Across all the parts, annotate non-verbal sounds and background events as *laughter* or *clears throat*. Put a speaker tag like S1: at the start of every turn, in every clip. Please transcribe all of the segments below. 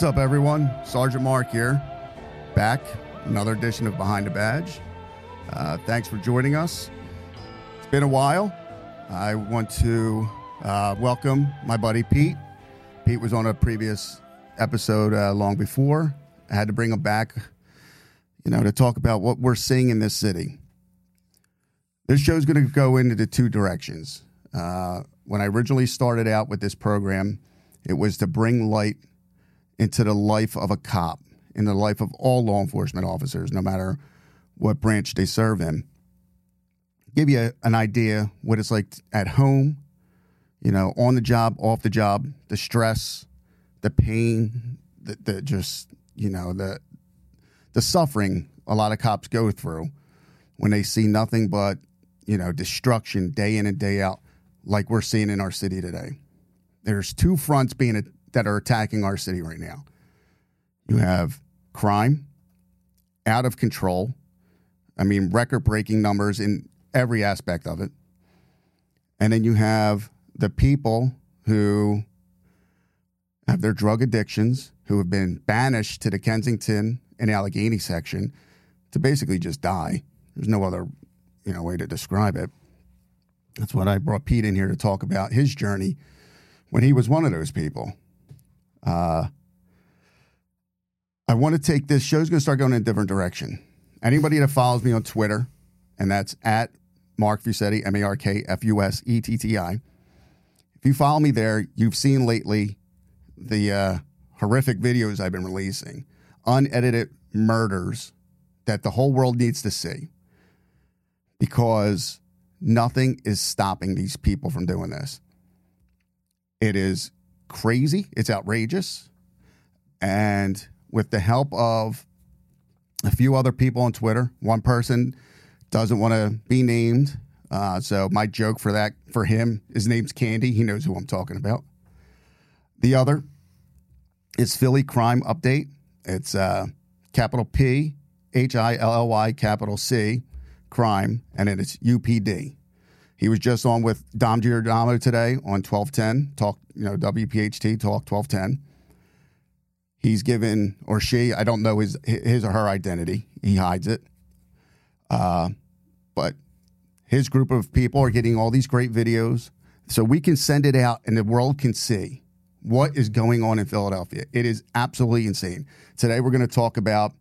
S1: What's up, everyone? Sergeant Mark here, back. Another edition of Behind a Badge. Uh, thanks for joining us. It's been a while. I want to uh, welcome my buddy Pete. Pete was on a previous episode uh, long before. I had to bring him back, you know, to talk about what we're seeing in this city. This show's going to go into the two directions. Uh, when I originally started out with this program, it was to bring light into the life of a cop, in the life of all law enforcement officers, no matter what branch they serve in. Give you a, an idea what it's like at home, you know, on the job, off the job, the stress, the pain, the, the just, you know, the the suffering a lot of cops go through when they see nothing but, you know, destruction day in and day out, like we're seeing in our city today. There's two fronts being that are attacking our city right now. You have crime out of control. I mean, record breaking numbers in every aspect of it. And then you have the people who have their drug addictions, who have been banished to the Kensington and Allegheny section to basically just die. There's no other, you know, way to describe it. That's what I brought Pete in here to talk about his journey when he was one of those people. Uh, I want to take this show's going to start going in a different direction. Anybody that follows me on Twitter, and that's at Mark Fusetti, M A R K F U S E T T I. If you follow me there, you've seen lately the uh, horrific videos I've been releasing, unedited murders that the whole world needs to see because nothing is stopping these people from doing this. It is crazy, it's outrageous. And with the help of a few other people on Twitter, one person doesn't want to be named. Uh, so my joke for that for him, his name's Candy. He knows who I'm talking about. The other is Philly Crime Update. It's uh, capital P H I L L Y capital C crime, and it's UPD. He was just on with Dom Giordano today on 1210, talk, you know, WPHT, talk 1210. He's given, or she, I don't know his, his or her identity. He hides it. Uh, but his group of people are getting all these great videos. So we can send it out and the world can see what is going on in Philadelphia. It is absolutely insane. Today we're going to talk about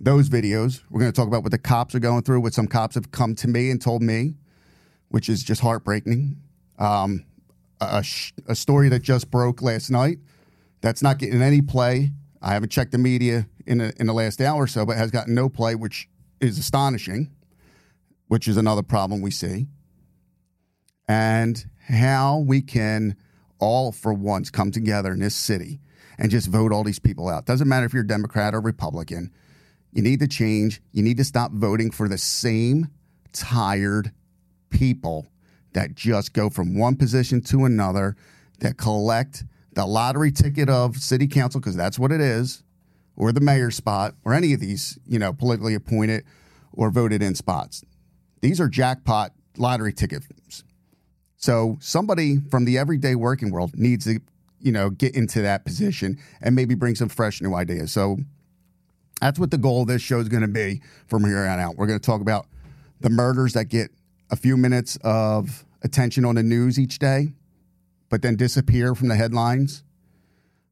S1: those videos. We're going to talk about what the cops are going through, what some cops have come to me and told me which is just heartbreaking. Um, a, a, story that just broke last night that's not getting any play. I haven't checked the media in, a, in the last hour or so, but has gotten no play, which is astonishing, which is another problem we see. And how we can all for once come together in this city and just vote all these people out. Doesn't matter if you're Democrat or Republican. You need to change. You need to stop voting for the same tired people that just go from one position to another, that collect the lottery ticket of city council, because that's what it is, or the mayor spot, or any of these, you know, politically appointed or voted in spots. These are jackpot lottery tickets. So somebody from the everyday working world needs to, you know, get into that position and maybe bring some fresh new ideas. So that's what the goal of this show is going to be from here on out. We're going to talk about the murders that get a few minutes of attention on the news each day, but then disappear from the headlines.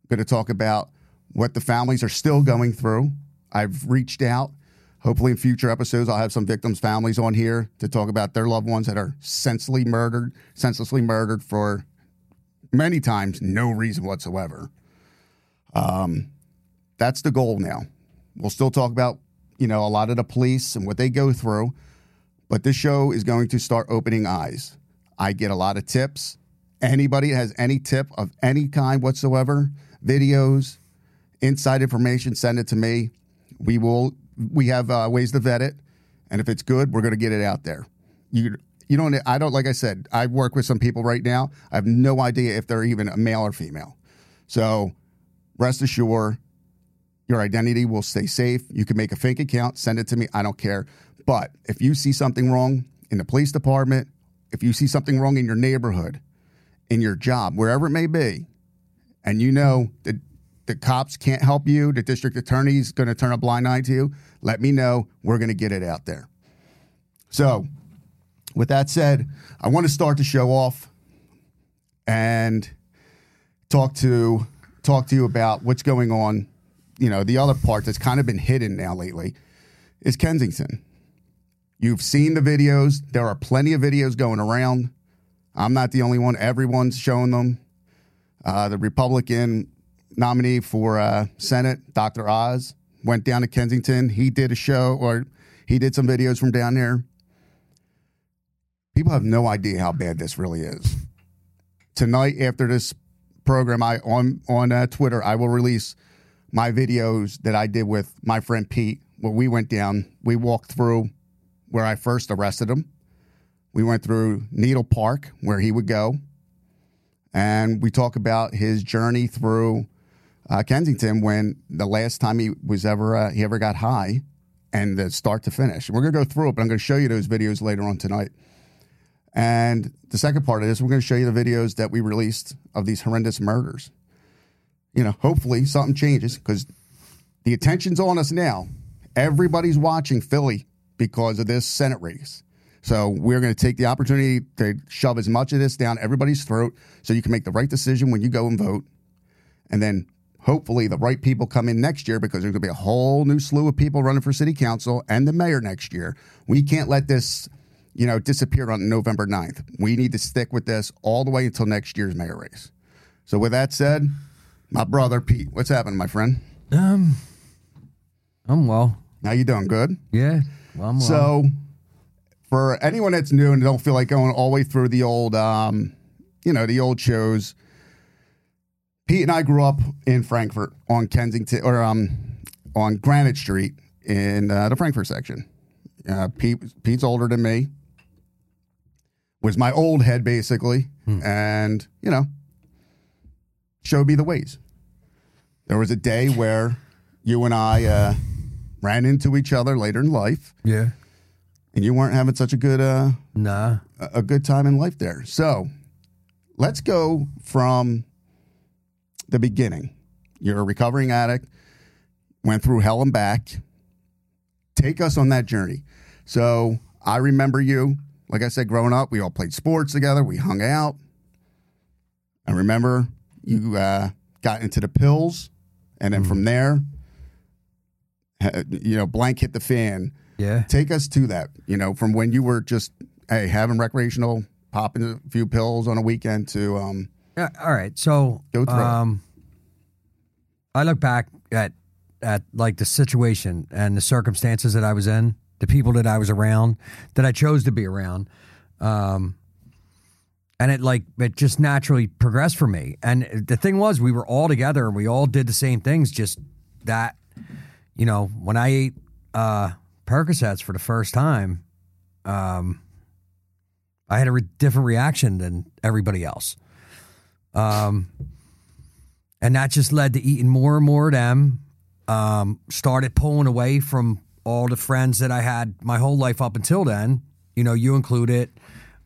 S1: I'm going to talk about what the families are still going through. I've reached out. Hopefully, in future episodes, I'll have some victims' families on here to talk about their loved ones that are senselessly murdered, senselessly murdered for many times no reason whatsoever. Um, that's the goal now. We'll still talk about, you know, a lot of the police and what they go through, but this show is going to start opening eyes. I get a lot of tips. Anybody has any tip of any kind whatsoever, videos, inside information, send it to me. We will. We have uh, ways to vet it, and if it's good, we're going to get it out there. You you don't. I don't. Like I said, I work with some people right now. I have no idea if they're even a male or female. So rest assured, your identity will stay safe. You can make a fake account, send it to me. I don't care. But if you see something wrong in the police department, if you see something wrong in your neighborhood, in your job, wherever it may be, and you know that the cops can't help you, the district attorney's going to turn a blind eye to you, let me know. We're going to get it out there. So, with that said, I want to start the show off and talk to talk to you about what's going on. You know, the other part that's kind of been hidden now lately is Kensington. You've seen the videos. There are plenty of videos going around. I'm not the only one. Everyone's showing them. Uh, the Republican nominee for uh, Senate, Dr. Oz, went down to Kensington. He did a show or he did some videos from down there. People have no idea how bad this really is. Tonight, after this program, I on on uh, Twitter, I will release my videos that I did with my friend Pete. Where we went down, we walked through where I first arrested him. We went through Needle Park, where he would go, and we talk about his journey through uh, Kensington when the last time he was ever uh, he ever got high, and the start to finish. We're gonna go through it, but I'm gonna show you those videos later on tonight. And the second part of this, we're to show you the videos that we released of these horrendous murders. You know, hopefully something changes because the attention's on us now. Everybody's watching Philly because of this Senate race. So we're going to take the opportunity to shove as much of this down everybody's throat so you can make the right decision when you go and vote. And then hopefully the right people come in next year because there's going to be a whole new slew of people running for city council and the mayor next year. We can't let this you know, disappeared on November 9th. We need to stick with this all the way until next year's mayor race. So, with that said, my brother Pete, what's happening, my friend?
S2: Um, I'm well.
S1: How you doing? Good.
S2: Yeah, well, I'm well.
S1: So, for anyone that's new and don't feel like going all the way through the old, um, you know, the old shows, Pete and I grew up in Frankford on Kensington or um on Granite Street in uh, the Frankford section. Uh, Pete, Pete's older than me was my old head basically, hmm. and you know, showed me the ways. There was a day where you and I uh, ran into each other later in life.
S2: Yeah,
S1: and you weren't having such a good uh,
S2: nah
S1: a, a good time in life there. So let's go from the beginning. You're a recovering addict, went through hell and back. Take us on that journey. So I remember you like I said, growing up, we all played sports together. We hung out. I remember you uh, got into the pills, and then mm from there, you know, blank hit the fan.
S2: Yeah.
S1: Take us to that. You know, from when you were just hey having recreational, popping a few pills on a weekend to um.
S2: Yeah. All right. So
S1: go through.
S2: Um, I look back at at like the situation and the circumstances that I was in the people that I was around, that I chose to be around. Um, and it like it just naturally progressed for me. And the thing was, we were all together and we all did the same things. Just that, you know, when I ate uh, Percocets for the first time, um, I had a re- different reaction than everybody else. Um, and that just led to eating more and more of them. Um, started pulling away from all the friends that I had my whole life up until then, you know, you included.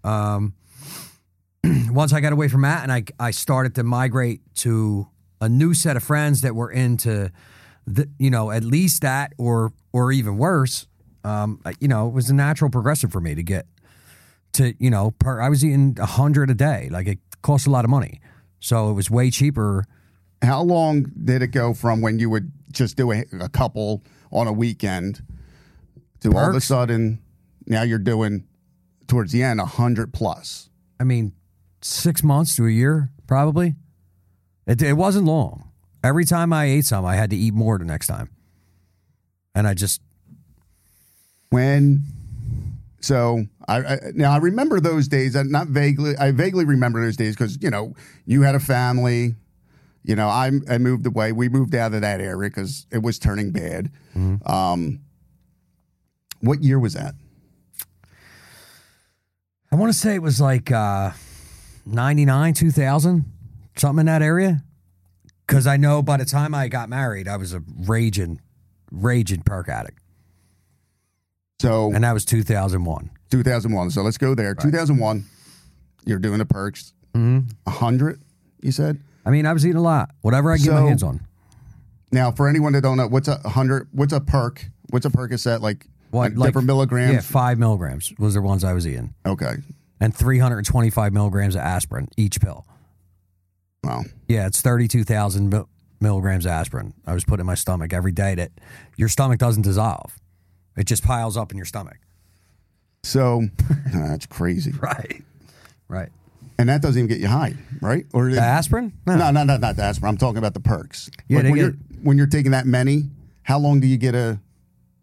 S2: Um, *clears throat* once I got away from that and I, I started to migrate to a new set of friends that were into the, you know, at least that or, or even worse, um, you know, it was a natural progression for me to get to, you know, per, I was eating a hundred a day. Like it cost a lot of money. So it was way cheaper.
S1: How long did it go from when you would just do a, a couple on a weekend to Perks. all of a sudden now you're doing towards the end a hundred plus.
S2: I mean, six months to a year, probably. It, it wasn't long. Every time I ate some, I had to eat more the next time, and I just
S1: when. So I, I now I remember those days. Not vaguely. I vaguely remember those days because you know you had a family. You know, I I moved away. We moved out of that area because it was turning bad. Mm-hmm. Um, what year was that?
S2: I want to say it was like uh, 99, 2000, something in that area. Because I know by the time I got married, I was a raging, raging perk addict.
S1: So,
S2: and that was 2001.
S1: 2001. So let's go there. Right. 2001, you're doing the perks.
S2: Mm-hmm.
S1: 100, you said?
S2: I mean, I was eating a lot. Whatever I get so, my hands on.
S1: Now, for anyone that don't know, what's a hundred? What's a perk? What's a Percocet? Like
S2: What, like-
S1: different milligrams?
S2: Yeah, five milligrams was the ones I was eating,
S1: Okay.
S2: and 325 milligrams of aspirin each pill.
S1: Wow.
S2: Yeah, it's 32,000 mil- milligrams of aspirin. I was putting in my stomach every day. That your stomach doesn't dissolve; it just piles up in your stomach.
S1: So *laughs* that's crazy, *laughs*
S2: Right. Right.
S1: and that doesn't even get you high, right? Or
S2: The aspirin?
S1: no, no, no, not the aspirin. I'm talking about the perks.
S2: Yeah,
S1: Like when
S2: get-
S1: you're when you're taking that many, how long do you get a?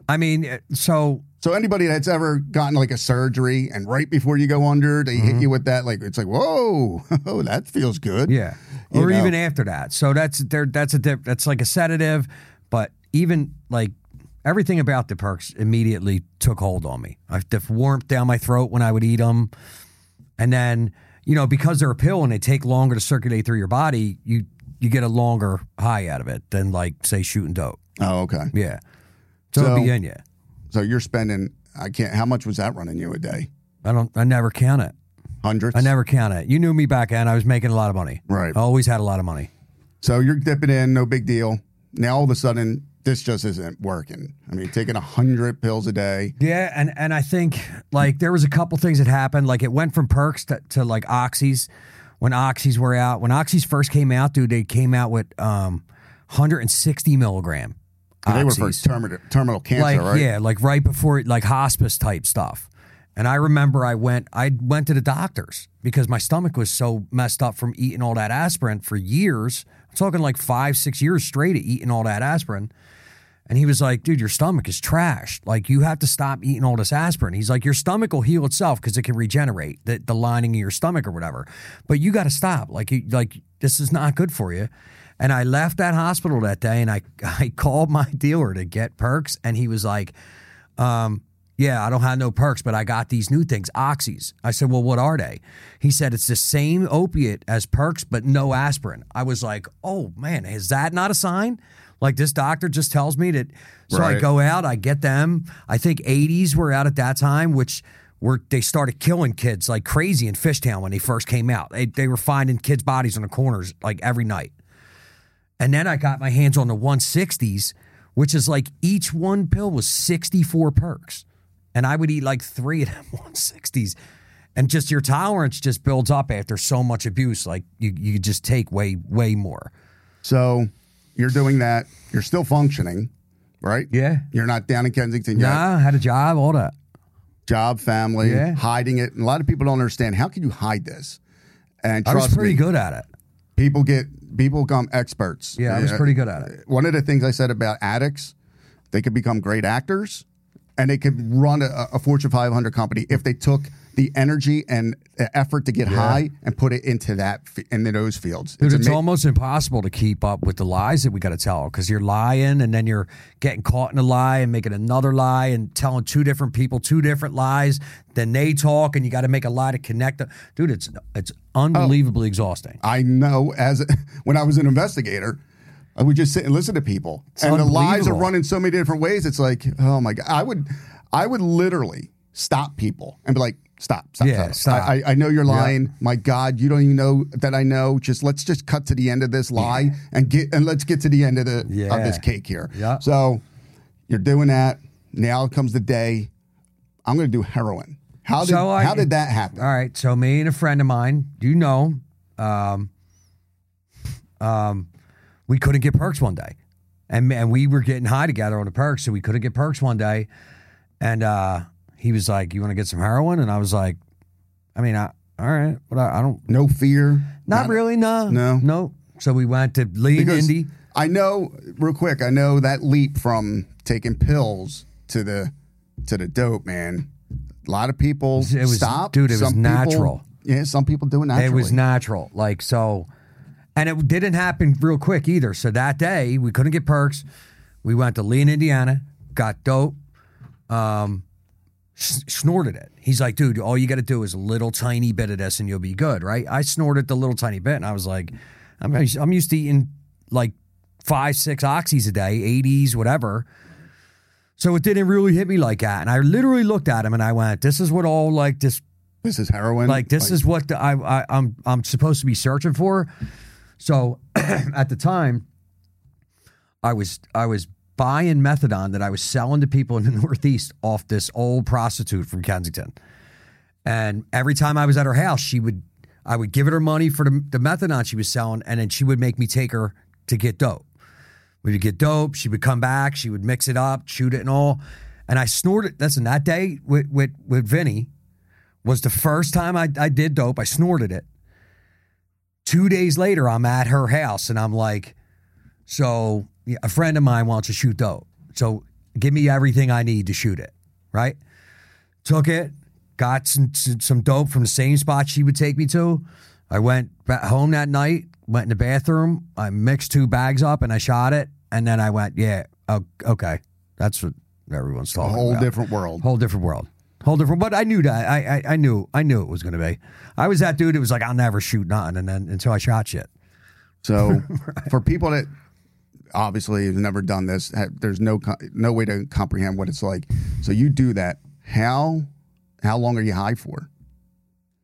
S2: I mean, so
S1: So anybody that's ever gotten like a surgery and right before you go under, they hit you with that, like it's like whoa, *laughs* oh, that feels good.
S2: Mm-hmm. yeah,
S1: You
S2: or
S1: know.
S2: even after that. So that's there. That's a dip, that's like a sedative, but even like everything about the perks immediately took hold on me. I, the warmth down my throat when I would eat them, and then you know because they're a pill and they take longer to circulate through your body, you you get a longer high out of it than like say shooting dope.
S1: Oh, okay.
S2: Yeah, so, it'll
S1: So-
S2: be in you.
S1: So you're spending. I can't. How much was that running you a day?
S2: I don't. I never count it.
S1: Hundreds.
S2: I never count it. You knew me back then. I was making a lot of money.
S1: Right.
S2: I always had a lot of money.
S1: So you're dipping in, no big deal. Now all of a sudden, this just isn't working. I mean, taking a hundred pills a day.
S2: Yeah, and and I think like there was a couple things that happened. Like it went from perks to, to like oxys. When oxys were out, when oxys first came out, dude, they came out with um 160 milligram.
S1: They were for terminal, terminal cancer,
S2: like
S1: right?
S2: yeah, like right before like hospice type stuff. And I remember I went I went to the doctors because my stomach was so messed up from eating all that aspirin for years. I'm talking like five, six years straight of eating all that aspirin. And he was like, dude, your stomach is trash. Like, you have to stop eating all this aspirin. He's like, your stomach will heal itself because it can regenerate the, the lining of your stomach or whatever. But you got to stop. Like, you, like this is not good for you. And I left that hospital that day and I, *laughs* I called my dealer to get perks. And he was like, um, yeah, I don't have no perks, but I got these new things, oxys. I said, well, what are they? He said, it's the same opiate as perks, but no aspirin. I was like, oh man, is that not a sign? Like this doctor just tells me that. So I go out, I get them. I think 80s were out at that time, which were they started killing kids like crazy in Fishtown when they first came out. They, they were finding kids' bodies on the corners like every night. And then I got my hands on the 160s, which is like each one pill was 64 perks. And I would eat like three of them *laughs* 160s. And just your tolerance just builds up after so much abuse. Like you, you just take way, way more.
S1: So you're doing that. You're still functioning, right?
S2: Yeah.
S1: You're not down in Kensington yet.
S2: Yeah, I had a job, all that.
S1: Job, family,
S2: Yeah.
S1: hiding it. And a lot of people don't understand how can you hide this. And
S2: I was pretty
S1: me,
S2: good at it.
S1: people get people become experts.
S2: Yeah, I was uh, pretty good at it.
S1: One of the things I said about addicts, they could become great actors, and they could run a, a Fortune 500 company if they took the energy and effort to get high and put it into that into those fields.
S2: Dude, it's
S1: ama-
S2: almost impossible to keep up with the lies that we got to tell because you're lying and then you're getting caught in a lie and making another lie and telling two different people two different lies. Then they talk and you got to make a lie to connect them. Dude, it's it's unbelievably oh. exhausting.
S1: I know as *laughs* when I was an investigator, I would just sit and listen to people, and the lies are
S2: unbelievable.
S1: run in so many different ways. It's like, oh my god, I would, I would literally stop people and be like, stop, stop,
S2: Yeah, stop.
S1: I, I, I know you're lying. My God, you don't even know that I know. Just let's just cut to the end of this lie and get and let's get to the end of the of this cake here.
S2: Yeah.
S1: So you're doing that. Now comes the day. I'm going to do heroin. How did
S2: So I-
S1: how did that happen?
S2: All right, so me and a friend of mine, you know, um, um, we couldn't get perks one day, and and we were getting high together on the perks, so we couldn't get perks one day, and uh, he was like, "You want to get some heroin?" And I was like, "I mean, I, all right, but I, I don't,
S1: No fear.
S2: not, really, no,
S1: No.
S2: no." So we went to Lee and
S1: Because
S2: Indy.
S1: I know real quick. I know that leap from taking pills to the to the dope, man. A lot of people
S2: It was-
S1: stop.
S2: dude, it was
S1: Some people-
S2: natural.
S1: yeah, some people do it naturally.
S2: It was natural. Like so and it didn't happen real quick either. So that day we couldn't get perks. We went to Lee in Indiana, got dope, um, snorted it. He's like, dude, all you got to do is a little tiny bit of this and you'll be good, right? I snorted the little tiny bit and I was like, I'm, I'm used to eating like five, six oxys a day, 80s, whatever. So it didn't really hit me like that. And I literally looked at him and I went, this is what all like this
S1: This is heroin.
S2: like this is what the, I, I I'm I'm supposed to be searching for. So *clears throat* at the time, I was I was buying methadone that I was selling to people in the *laughs* Northeast off this old prostitute from Kensington. And every time I was at her house, she would I would give it her money for the, the methadone she was selling, and then she would make me take her to get dope. We would get dope. She would come back. She would mix it up, shoot it, and all. And I snorted. Listen, that day with with with Vinny was the first time I, I did dope. I snorted it. Two days later, I'm at her house, and I'm like, so a friend of mine wants to shoot dope. So give me everything I need to shoot it. Right? Took it got some, some dope from the same spot she would take me to. I went back home that night, went in the bathroom, I mixed two bags up and I shot it. And then I went, yeah, oh, okay. That's what everyone's talking about.
S1: A whole
S2: about.
S1: different world.
S2: Whole different world. Whole different, but I knew that. I, I, I knew, I knew it was going to be. I was that dude. It was like I'll never shoot nothing, and then until I shot shit.
S1: So *laughs* for people that obviously have never done this, there's no no way to comprehend what it's like. So you do that. How how long are you high for?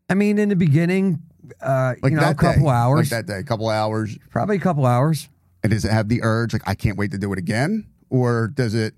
S2: I mean, in the beginning, uh,
S1: Like
S2: you know, a couple
S1: day.
S2: hours,
S1: Like that day, a couple hours.
S2: probably a couple hours.
S1: And does it have the urge like I can't wait to do it again, or does it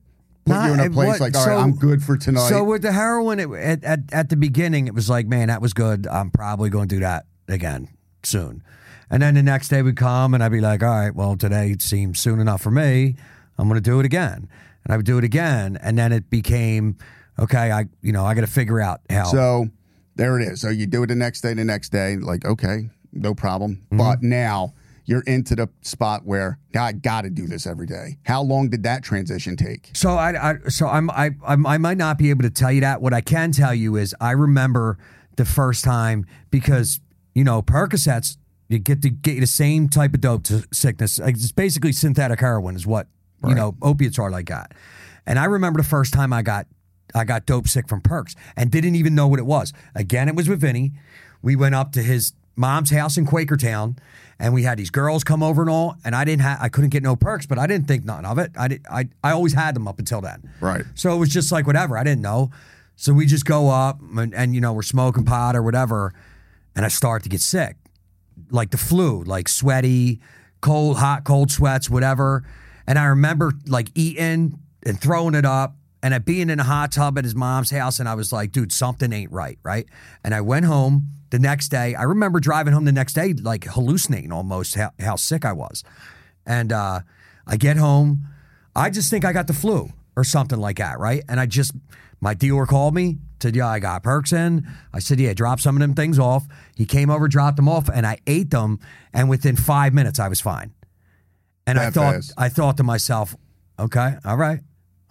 S1: put
S2: Nah,
S1: you in a place
S2: what-
S1: like all right,
S2: so-
S1: I'm good for tonight?
S2: So with the heroin, it, at, at at the beginning, it was like, man, that was good. I'm probably going to do that again soon. And then the next day would come, and I'd be like, all right, well, today seems soon enough for me. I'm going to do it again, and I would do it again, and then it became, okay, I you know I got to figure out how.
S1: So there it is. So you do it the next day, the next day, like, okay, no problem.
S2: Mm-hmm.
S1: But now you're into the spot where now I got to do this every day. How long did that transition take?
S2: So I, I so I'm I I'm, I might not be able to tell you that. What I can tell you is I remember the first time because you know Percocets you get to get the same type of dope sickness. Like, It's basically synthetic heroin is what you know opiates are like that. And I remember the first time I got I got dope sick from Perks and didn't even know what it was. Again, it was with Vinny. We went up to his mom's house in Quakertown, and we had these girls come over and all. And I didn't have I couldn't get no perks, but I didn't think nothing of it. I did, I I always had them up until then.
S1: Right.
S2: So it was just like whatever. I didn't know. So we just go up and, and you know we're smoking pot or whatever, and I start to get sick, like the flu, like sweaty, cold, hot, cold sweats, whatever. And I remember like eating and throwing it up, and at being in a hot tub at his mom's house, and I was like, dude, something ain't right, right? And I went home the next day. I remember driving home the next day, like hallucinating almost how, how sick I was. And uh, I get home. I just think I got the flu or something like that, right? And I just, my dealer called me, said, Yeah, I got perks in. I said, Yeah, drop some of them things off. He came over, dropped them off, and I ate them. And within five minutes, I was fine. And I thought,
S1: fast.
S2: I thought to myself, Okay, all right.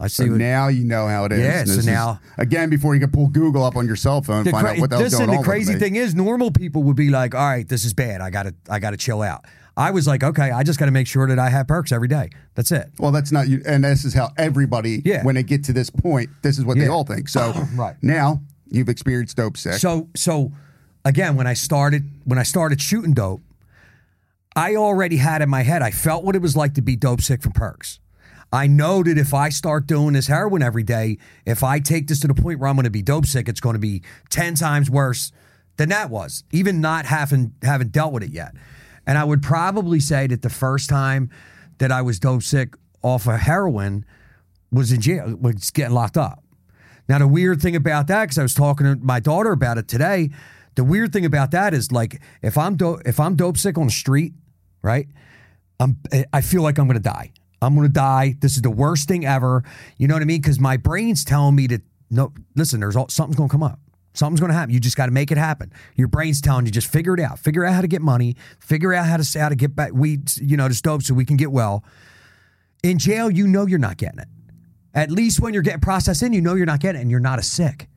S2: I see
S1: So
S2: what.
S1: now you know how it is.
S2: Yeah,
S1: And
S2: so
S1: this is-
S2: now-
S1: again, before you can pull Google up on your cell phone and find
S2: cra-
S1: out what the hell's
S2: listen,
S1: going
S2: the
S1: on.
S2: crazy
S1: with me.
S2: thing is, normal people would be like, "All right, this is bad. I got to, I got to chill out." I was like, "Okay, I just got to make sure that I have perks every day. That's it."
S1: Well, that's not you. And this is how everybody,
S2: Yeah.
S1: when they get to this point, this is what they all think. So *coughs*
S2: Right.
S1: now you've experienced dope sick.
S2: So so again, when I started when I started shooting dope, I already had in my head, I felt what it was like to be dope sick from perks. I know that if I start doing this heroin every day, if I take this to the point where I'm going to be dope sick, it's going to be 10 times worse than that was, even not having having dealt with it yet. And I would probably say that the first time that I was dope sick off of heroin was in jail, was getting locked up. Now the weird thing about that, because I was talking to my daughter about it today, the weird thing about that is like if I'm dope if I'm dope sick on the street, right? I'm I feel like I'm gonna die. I'm gonna die. This is the worst thing ever. You know what I mean? Because my brain's telling me to no. Listen, there's all, something's gonna come up. Something's gonna happen. You just got to make it happen. Your brain's telling you just figure it out. Figure out how to get money. Figure out how to how to get back weed. You know, to dope so we can get well. In jail, you know you're not getting it. At least when you're getting processed in, you know you're not getting it, and you're not as sick.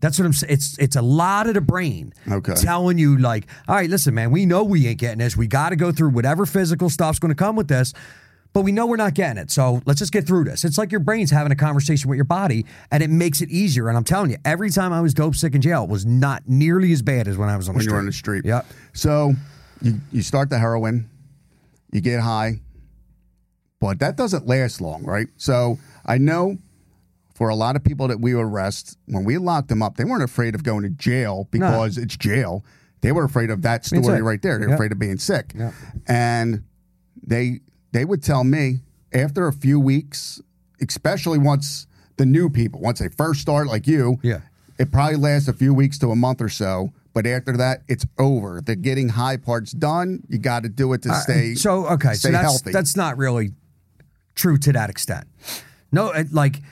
S2: That's what I'm saying. It's it's a lot of the brain
S1: Okay.
S2: telling you like, all right, listen, man, we know we ain't getting this. We got to go through whatever physical stuff's going to come with this, but we know we're not getting it. So let's just get through this. It's like your brain's having a conversation with your body, and it makes it easier. And I'm telling you, every time I was dope sick in jail, it was not nearly as bad as when I was on
S1: when
S2: the
S1: you
S2: street.
S1: were on the street.
S2: Yep.
S1: So you you start the heroin, you get high, but that doesn't last long, right? So I know for a lot of people that we arrest, when we locked them up, they weren't afraid of going to jail because it's jail. They were afraid of that story right there. They're
S2: Yep.
S1: afraid of being sick.
S2: Yep.
S1: And they they would tell me, after a few weeks, especially once the new people, once they first start, like you,
S2: Yeah.
S1: it probably lasts a few weeks to a month or so. But after that, it's over. The getting high part's done. You got to do it to stay.
S2: Uh, so okay,
S1: stay
S2: so that's
S1: healthy.
S2: that's not really true to that extent. No, it, like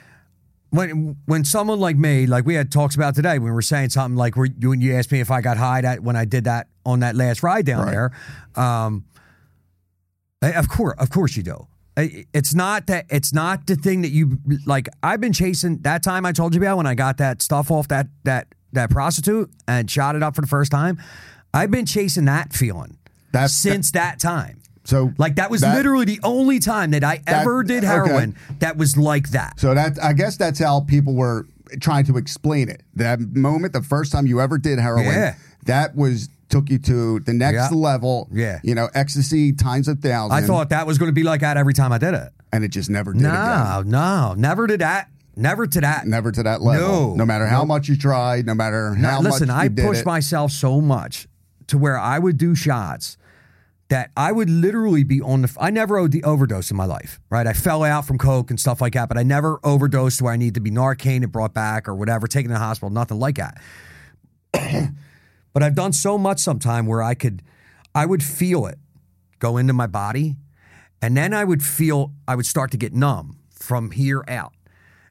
S2: when when someone like me, like we had talks about today, when we were saying something like when you asked me if I got high that when I did that on that last ride down
S1: Right.
S2: there, um, of course, of course you do. It's not that it's not the thing that you like. I've been chasing that time I told you about when I got that stuff off that that that prostitute and shot it up for the first time. I've been chasing that feeling
S1: That's-
S2: since that time.
S1: so
S2: Like that was
S1: that-
S2: literally the only time that I
S1: That-
S2: ever did
S1: okay.
S2: heroin that was like that.
S1: So that I guess that's how people were trying to explain it. That moment, the first time you ever did heroin,
S2: Yeah.
S1: that was took you to the next
S2: Yeah.
S1: level.
S2: Yeah.
S1: you know, ecstasy times a thousand.
S2: I thought that was going to be like that every time I did it.
S1: and it just never did again.
S2: No, no, never to that. Never to that.
S1: Never to that level.
S2: No.
S1: No matter how much you tried, no matter
S2: No,
S1: how
S2: listen,
S1: much
S2: I
S1: you did
S2: pushed
S1: it.
S2: myself so much to where I would do shots that I would literally be on the. I never OD overdosed in my life, right? I fell out from coke and stuff like that, but I never overdosed where I need to be Narcan and brought back or whatever, taken to the hospital, nothing like that. *clears throat* but I've done so much sometime where I could, I would feel it go into my body, and then I would feel I would start to get numb from here out,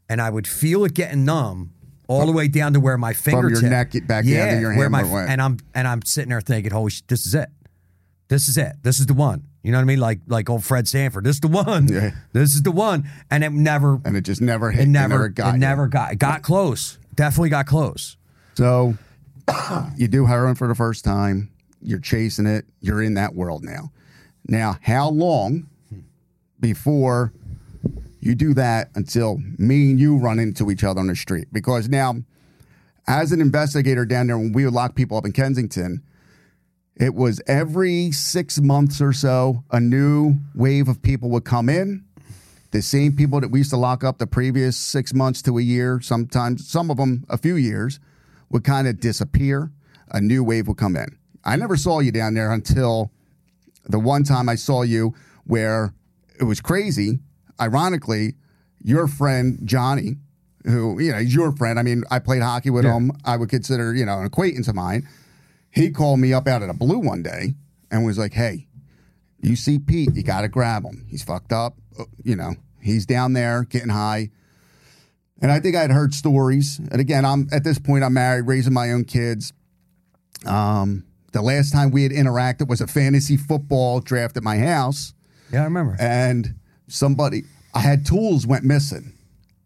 S2: and I would feel it getting numb all the way down to where my
S1: your
S2: fingertip,
S1: neck back down to your
S2: where my
S1: went.
S2: and I'm and I'm sitting there thinking, holy, sh- this is it, this is it, this is the one. You know what I mean? Like like old Fred Sanford, this is the one,
S1: Yeah.
S2: this is the one, and it never,
S1: and it just never hit.
S2: it never,
S1: got
S2: it
S1: you.
S2: never got, it got close, definitely got close.
S1: So *coughs* you do heroin for the first time. You're chasing it. You're in that world now. Now, how long before you do that until me and you run into each other on the street? Because now, as an investigator down there, when we would lock people up in Kensington, it was every six months or so, a new wave of people would come in. The same people that we used to lock up the previous six months to a year, sometimes some of them a few years, would kind of disappear. A new wave would come in. I never saw you down there until the one time I saw you where it was crazy. Ironically, your friend Johnny, who, you know, he's your friend. I mean, I played hockey with
S2: Yeah.
S1: him. I would consider, you know, an acquaintance of mine. He called me up out of the blue one day and was like, hey, you see Pete, you got to grab him. He's fucked up. Uh, You know, he's down there getting high. And I think I'd heard stories. And again, I'm at this point, I'm married, raising my own kids. Um, the last time we had interacted was a fantasy football draft at my house,
S2: Yeah, I remember.
S1: and somebody, I had tools went missing.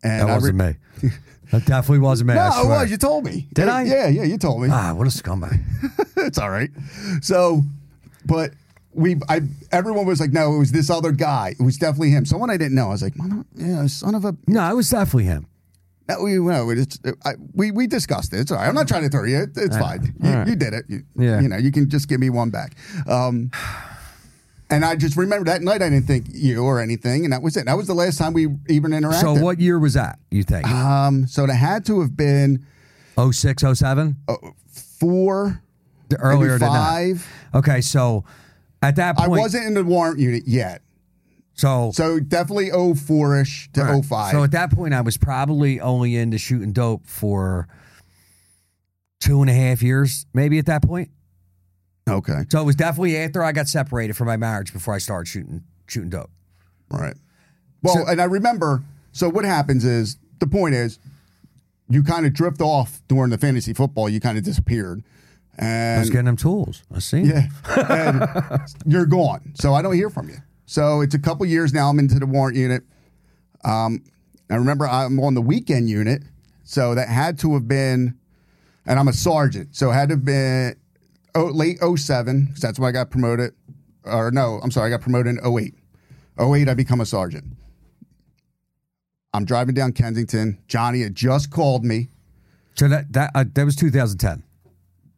S1: And
S2: that wasn't me. That definitely wasn't me. *laughs*
S1: No, it was. You told me.
S2: Did I?
S1: Yeah, yeah, you told me.
S2: Ah, what a scumbag. *laughs*
S1: it's all right. So, but we, I, everyone was like, no, it was this other guy. It was definitely him. Someone I didn't know. I was like, yeah, son of a.
S2: No, it was definitely him.
S1: No, we, no, it's, I, we, we discussed it. It's all right. I'm not trying to throw you. It, it's fine. You,
S2: right.
S1: you did it. You,
S2: Yeah.
S1: You know, you can just give me one back. Um, and I just remember that night I didn't think you or anything, and that was it. That was the last time we even interacted.
S2: So what year was that, you think?
S1: Um, so it had to have been
S2: 06, 07?
S1: four,
S2: The earlier
S1: maybe
S2: than that.
S1: five.
S2: Okay, so at that point, I
S1: wasn't in the warrant unit yet.
S2: So
S1: So definitely 04 ish to
S2: right.
S1: 05.
S2: So at that point, I was probably only into shooting dope for two and a half years, maybe at that point.
S1: okay.
S2: So it was definitely after I got separated from my marriage before I started shooting shooting dope.
S1: Right. Well,
S2: So-
S1: and I remember. So what happens is the point is, you kind of drift off during the fantasy football. You kind of disappeared, And
S2: I was getting them tools. I see.
S1: yeah, *laughs* and you're gone. So I don't hear from you. So it's a couple years now. I'm into the warrant unit. Um, I remember I'm on the weekend unit, so that had to have been, and I'm a sergeant, so it had to have been oh, late 07, because that's when I got promoted. Or no, I'm sorry, I got promoted in 08. 08, I become a sergeant. I'm driving down Kensington. Johnny had just called me.
S2: So that that uh, that was 2010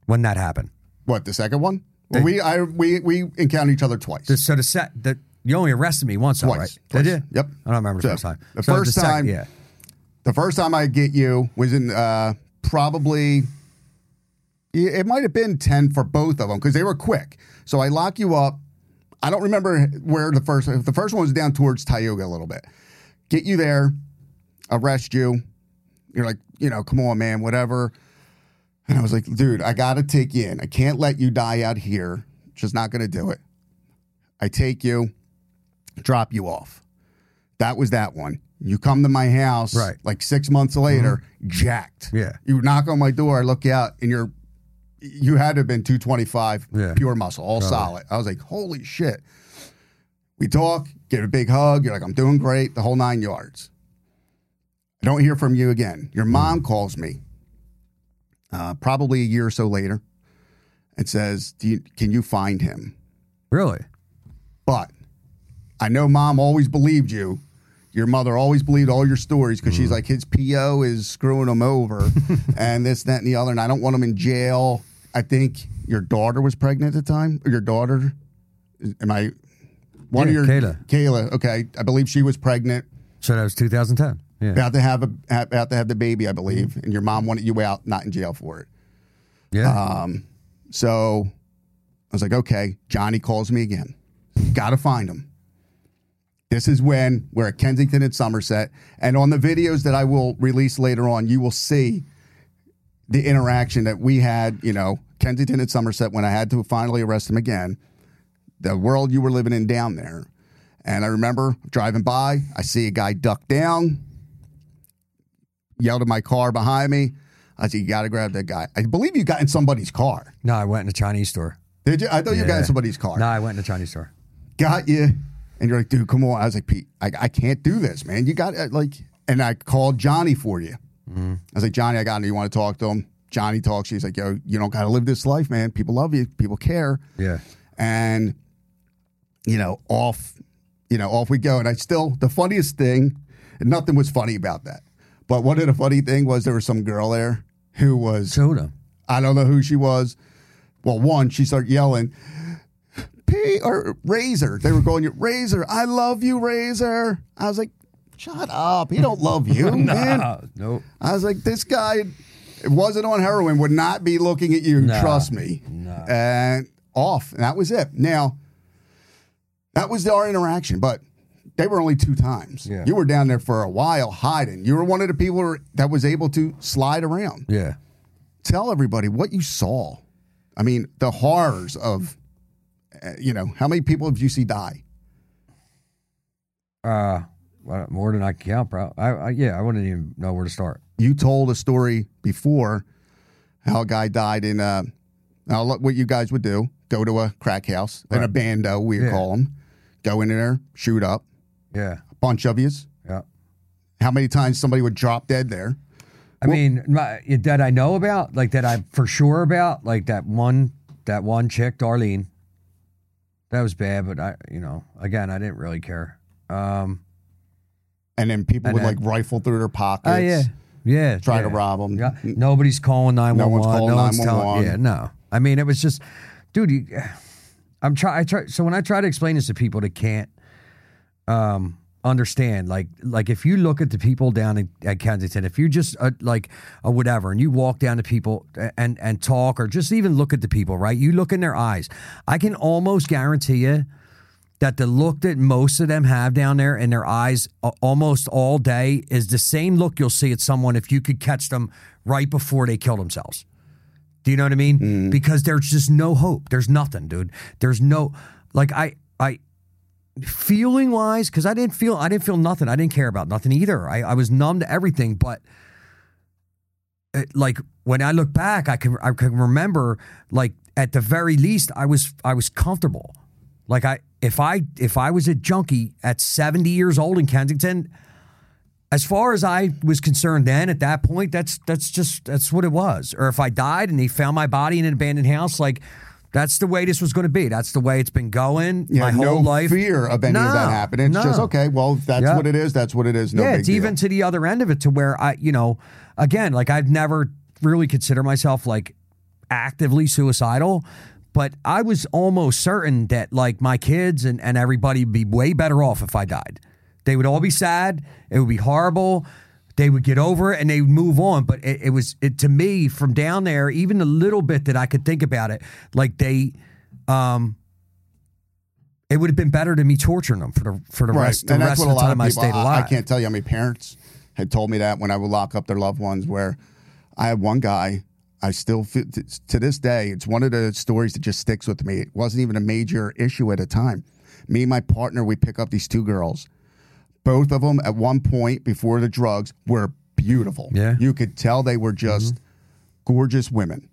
S2: when that happened.
S1: What the second one? Well, we I we we encountered each other twice.
S2: The- so the set that you only arrested me once, right?
S1: Twice.
S2: Did you?
S1: Yep.
S2: I don't remember the
S1: So,
S2: first time.
S1: the first
S2: second-
S1: time-
S2: yeah.
S1: The first time I get you was in uh, probably it might have been 10 for both of them because they were quick. So I lock you up. I don't remember where the first the first one was down towards Tioga a little bit. Get you there, arrest you. You're like, you know, come on, man, whatever. And I was like, dude, I got to take you in. I can't let you die out here. Just not going to do it. I take you, drop you off. That was that one. You come to my house,
S2: Right.
S1: Like six months later, jacked.
S2: Yeah.
S1: You knock on my door. I look out, and you're, you had to have been two twenty five,
S2: Yeah.
S1: pure muscle, all solid. I was like, holy shit. We talk, get a big hug. You're like, I'm doing great, the whole nine yards. I don't hear from you again. Your mom calls me, uh, probably a year or so later, and says, Do you, "Can you find him?"
S2: Really?
S1: But I know mom always believed you. Your mother always believed all your stories because she's like, his PO is screwing him over *laughs* and this, that, and the other. And I don't want him in jail. I think your daughter was pregnant at the time. Or your daughter? Am I? One
S2: Yeah,
S1: of your
S2: Kayla.
S1: Kayla. Okay. I believe she was pregnant,
S2: So that was 2010. Yeah.
S1: about to have a about to have the baby, I believe. And your mom wanted you out, not in jail for it.
S2: Yeah.
S1: Um, so I was like, okay, Johnny calls me again. Got to find him. This is when we're at Kensington and Somerset. And on the videos that I will release later on, you will see the interaction that we had, you know, Kensington and Somerset when I had to finally arrest him again, the world you were living in down there. And I remember driving by, I see a guy duck down, yelled at my car behind me. I said, You got to grab that guy. I believe you got in somebody's car.
S2: no, I went in a Chinese store.
S1: Did you? I thought you got in somebody's car.
S2: No, I went in a Chinese store.
S1: Got you. And you're like, dude, come on. I was like, Pete, I, I can't do this, man. You got like, and I called Johnny for you.
S2: Mm-hmm.
S1: I was like, Johnny, I got him. You want to talk to him? Johnny talks. He's like, yo, you don't got to live this life, man. People love you. People care.
S2: Yeah.
S1: And, you know, off, you know, off we go. And I still, the funniest thing, and nothing was funny about that. But one of the funny thing was there was some girl there who was
S2: him.
S1: I don't know who she was. Well, one, she started yelling, P or Razor. They were going, Razor, I love you, Razor. I was like, shut up. He don't love you, *laughs* man.
S2: Uh, nope.
S1: I was like, this guy it wasn't on heroin, would not be looking at you.
S2: No.
S1: Trust me. And off. And that was it. Now, that was our interaction, but they were only two times.
S2: Yeah.
S1: You were down there for a while hiding. You were one of the people that was able to slide around
S2: Yeah.
S1: tell everybody what you saw. I mean, the horrors of, you know, how many people have you see die?
S2: Uh, more than I can count, bro. I, I yeah, I wouldn't even know where to start.
S1: You told a story before how a guy died in. Uh, now, look what you guys would do: go to a crack house, an
S2: Right.
S1: abando, we
S2: Yeah.
S1: call them. Go in there, shoot up
S2: Yeah.
S1: a bunch of yous.
S2: Yeah.
S1: How many times somebody would drop dead there?
S2: I mean, my, that I know about, like that I'm for sure about, like that one, that one chick, Darlene. That was bad, but I, you know, again, I didn't really care. Um,
S1: And then people
S2: And
S1: would
S2: then-
S1: like rifle through their pockets.
S2: oh yeah, yeah,
S1: Try to rob them.
S2: Yeah, nobody's calling nine
S1: No one's
S2: one.
S1: calling
S2: No one's telling.
S1: 911.
S2: Yeah, no. I mean, it was just, dude. You, I'm try. I try. So when I try to explain this to people that can't um, understand, like, like if you look at the people down in, at Kensington, if you just uh, like uh, whatever, and you walk down to people and and talk, or just even look at the people, right? You look in their eyes. I can almost guarantee you that the look that most of them have down there in their eyes a- almost all day is the same look you'll see at someone if you could catch them right before they kill themselves. Do you know what I mean? Because there's just no hope. There's nothing, dude. There's no like I I feeling wise because I didn't feel I didn't feel nothing. I didn't care about nothing either. I, I was numb to everything, but it, like when I look back, I can I can remember like at the very least I was I was comfortable. Like I if I if I was a junkie at 70 years old in Kensington, as far as I was concerned then at that point, that's that's just that's what it was. Or if I died and they found my body in an abandoned house, like that's the way this was going to be. That's the way it's been going
S1: You
S2: my whole
S1: no
S2: life.
S1: fear of any of that happening. It's
S2: no.
S1: just okay. Well, that's
S2: Yeah.
S1: what it is. That's what it is. No
S2: yeah, it's
S1: deal.
S2: even to the other end of it to where I, you know, again, like I've never really considered myself like actively suicidal, but I was almost certain that like my kids and, and everybody would be way better off if I died. They would all be sad. It would be horrible. They would get over it and they would move on. But it, it was it to me from down there, even the little bit that I could think about it, like they um it would have been better to me torturing them for the for the rest the
S1: and
S2: rest
S1: that's
S2: of
S1: what
S2: the
S1: a lot
S2: time
S1: of
S2: I
S1: people.
S2: stayed alive.
S1: I, can't tell you how many parents had told me that when I would lock up their loved ones. Where I had one guy, I still feel, to this day, it's one of the stories that just sticks with me. It wasn't even a major issue at the time. Me and my partner, we pick up these two girls. Both of them, at one point before the drugs, were beautiful.
S2: Yeah.
S1: you could tell they were just gorgeous women.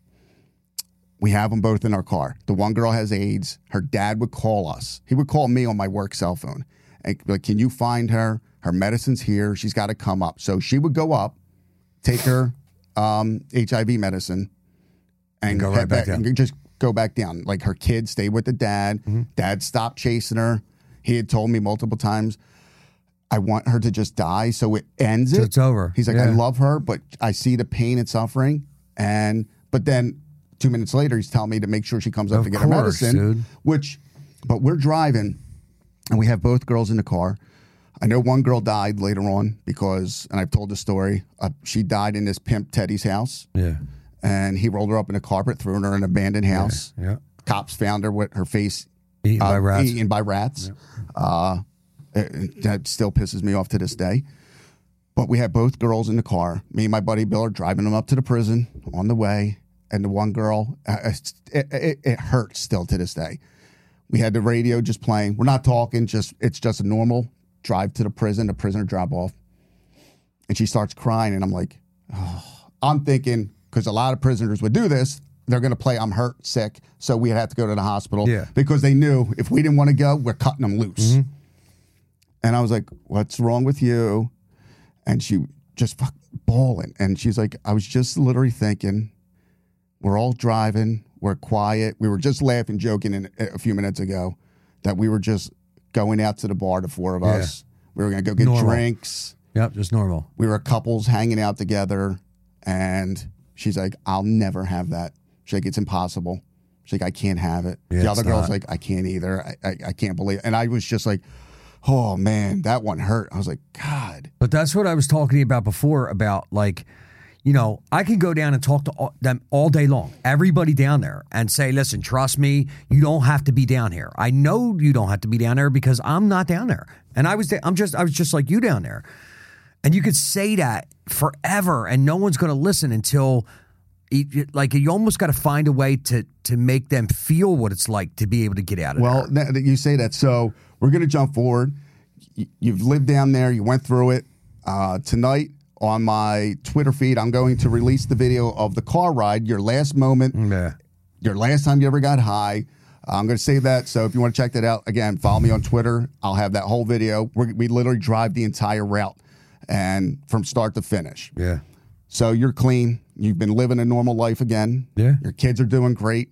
S1: We have them both in our car. The one girl has AIDS. Her dad would call us. He would call me on my work cell phone. And be like, can you find her? Her medicine's here. She's got to come up. So she would go up, take her um, HIV medicine, and,
S2: go right
S1: head
S2: back down.
S1: and just go back down. Like her kids stayed with the dad.
S2: Mm-hmm.
S1: Dad stopped chasing her. He had told me multiple times, I want her to just die so it ends
S2: So
S1: it.
S2: it's over.
S1: He's like, I love her, but I see the pain and suffering. And but then two minutes later, he's telling me to make sure she comes up
S2: Of
S1: to get her medicine.
S2: dude.
S1: Which, but we're driving, and we have both girls in the car. I know one girl died later on because, and I've told the story. Uh, she died in this pimp Teddy's house,
S2: yeah,
S1: and he rolled her up in a carpet, threw her in an abandoned house.
S2: yeah.
S1: Cops found her with her face
S2: Eaten by
S1: uh,
S2: rats.
S1: Eaten by rats. Uh, it- Uh, that still pisses me off to this day. But we had both girls in the car. Me and my buddy Bill are driving them up to the prison on the way. And the one girl, uh, uh it, it, it hurts still to this day. We had the radio just playing. We're not talking, just it's just a normal drive to the prison, the prisoner drop off. And she starts crying. And I'm like, oh. I'm thinking, because a lot of prisoners would do this, they're going to play I'm hurt, sick. So we had to go to the hospital
S2: Yeah.
S1: because they knew if we didn't want to go, we're cutting them loose. Mm-hmm. And I was like, what's wrong with you? And she just fuck bawling. And she's like, I was just literally thinking, we're all driving, we're quiet. We were just laughing, joking in, a few minutes ago that we were just going out to the bar, the four of
S2: Yeah.
S1: us. We were going to go get
S2: Normal.
S1: drinks
S2: Yep, just normal.
S1: we were couples hanging out together and she's like i'll never have that she's like it's impossible she's like i can't have it
S2: Yeah,
S1: the other girl's
S2: not.
S1: like i can't either I, I, I can't believe and i was just like oh man that one hurt i was like god
S2: But that's what I was talking about before about like, you know, I can go down and talk to all, them all day long, everybody down there, and say, listen, trust me, you don't have to be down here. I know you don't have to be down there because I'm not down there, and I was, da- I'm just, I was just like you down there, and you could say that forever, and no one's going to listen until. Like you almost got to find a way to to make them feel what it's like to be able to get out of
S1: well
S2: there.
S1: th- th- you say that so we're going to jump forward you've lived down there you went through it uh, tonight on my twitter feed i'm going to release the video of the car ride your last moment
S2: Yeah.
S1: your last time you ever got high. I'm going to save that. So if you want to check that out, again, follow me on Twitter. I'll have that whole video. We're, we literally drive the entire route and from start to finish.
S2: Yeah.
S1: So you're clean. You've been living a normal life again.
S2: Yeah.
S1: Your kids are doing great.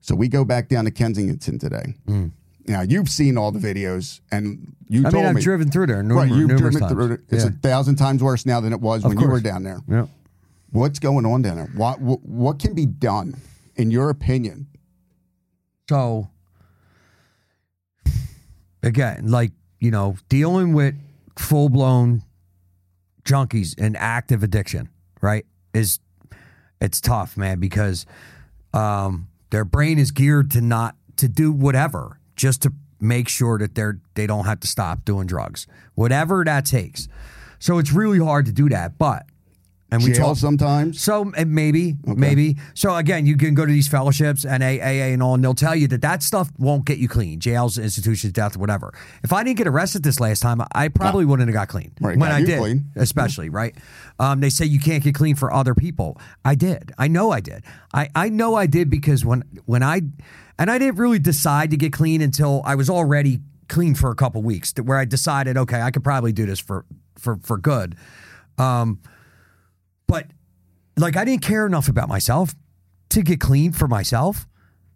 S1: So we go back down to Kensington today. Now you've seen all the videos, and you.
S2: I
S1: told
S2: mean, I've
S1: me
S2: driven through there numer-
S1: right. You've
S2: numerous
S1: driven
S2: times.
S1: through it. It's
S2: Yeah.
S1: a thousand times worse now than it was when you were
S2: course.
S1: down there.
S2: Yeah.
S1: What's going on down there? What, what what can be done, in your opinion,
S2: So again, like, you know, dealing with full blown junkies and active addiction, right? Is it's tough, man, because um their brain is geared to not to do whatever just to make sure that they're they don't have to stop doing drugs. Whatever that takes. So it's really hard to do that. But and we
S1: jail
S2: talk
S1: sometimes?
S2: so uh, maybe, maybe. So again, you can go to these fellowships and AA and all, and they'll tell you that that stuff won't get you clean. Jails, institutions, death, whatever. If I didn't get arrested this last time, I probably wouldn't have got clean.
S1: Right,
S2: when I did,
S1: clean.
S2: especially right. Um, they say you can't get clean for other people. I did. I know I did. I I know I did because when when I and I didn't really decide to get clean until I was already clean for a couple weeks, where I decided, okay, I could probably do this for for for good. Um, but like I didn't care enough about myself to get clean for myself.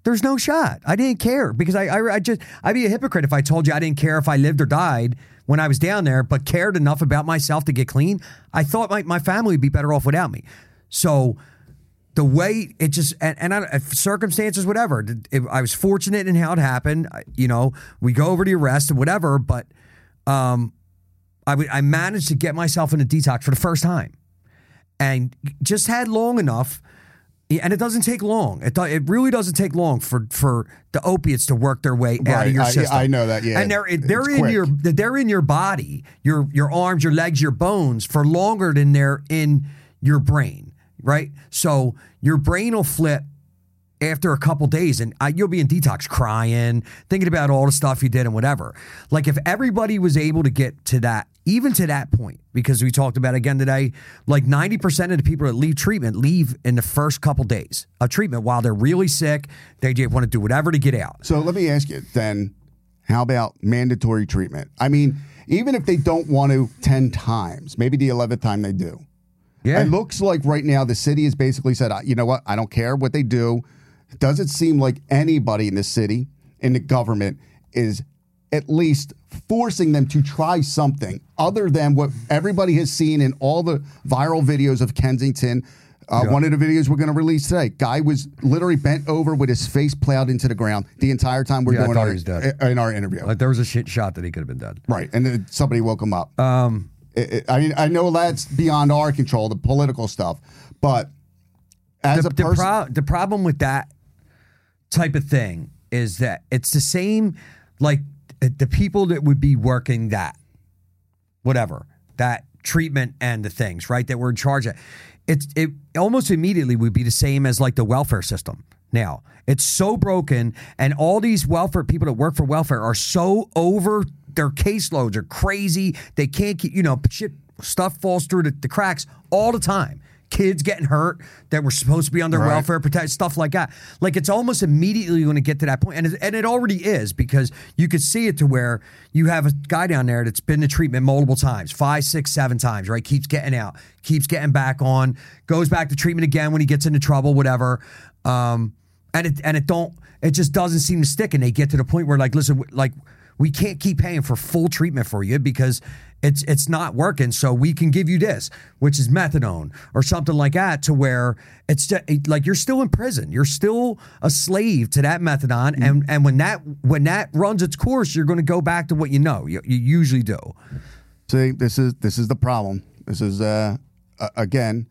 S2: There's no shot. I didn't care because I, I, I just I'd be a hypocrite if I told you I didn't care if I lived or died when I was down there, but cared enough about myself to get clean. I thought my, my family would be better off without me. So the way it just and, and I, circumstances, whatever. It, I was fortunate in how it happened. You know, we go over the arrest and whatever, but um, I would I managed to get myself in a detox for the first time and just had long enough and it doesn't take long. It do, it really doesn't take long for for the opiates to work their way out of your
S1: I-
S2: system.
S1: I know that, yeah.
S2: and they're they're
S1: It's
S2: in
S1: quick.
S2: your they're in your body, your your arms, your legs, your bones for longer than they're in your brain, right? So your brain will flip after a couple days and I, you'll be in detox crying thinking about all the stuff you did and whatever like if everybody was able to get to that even to that point because we talked about again today like 90% of the people that leave treatment leave in the first couple days of treatment while they're really sick they just want to do whatever to get out
S1: So let me ask you then, how about mandatory treatment? I mean, even if they don't want to 10 times, maybe the 11th time they do.
S2: Yeah
S1: It looks like right now the city has basically said, you know what, I don't care what they do. It doesn't seem like anybody in the city, in the government, is at least forcing them to try something other than what everybody has seen in all the viral videos of Kensington. Uh, One of the videos we're going to release today, guy was literally bent over with his face plowed into the ground the entire time we're
S2: Yeah,
S1: doing our,
S2: he was dead.
S1: in our interview.
S2: like there was a shit shot that he could have been dead
S1: Right, and then somebody woke him up. Um, I mean, I know that's beyond our control, the political stuff, but as
S2: the,
S1: a
S2: the,
S1: person,
S2: pro- the problem with that type of thing is that it's the same like the people that would be working that whatever that treatment and the things right that we're in charge of. It's it almost immediately would be the same as like the welfare system now. It's so broken and all these welfare people that work for welfare are so over their caseloads are crazy. They can't keep you know shit stuff falls through the, the cracks all the time. Kids getting hurt that were supposed to be under
S1: Right.
S2: welfare protection, stuff like that. Like it's almost immediately going to get to that point and it, and it already is because you could see it to where you have a guy down there that's been to treatment multiple times five six seven times right? Keeps getting out keeps getting back on goes back to treatment again when he gets into trouble whatever. Um and it and it don't it just doesn't seem to stick and they get to the point where like listen like we can't keep paying for full treatment for you because it's it's not working. So we can give you this which is methadone or something like that to where it's just, like you're still in prison. You're still a slave to that methadone. And and when that when that runs its course you're going to go back to what you know. You, you usually do.
S1: See, this is this is the problem. This is uh, uh, again,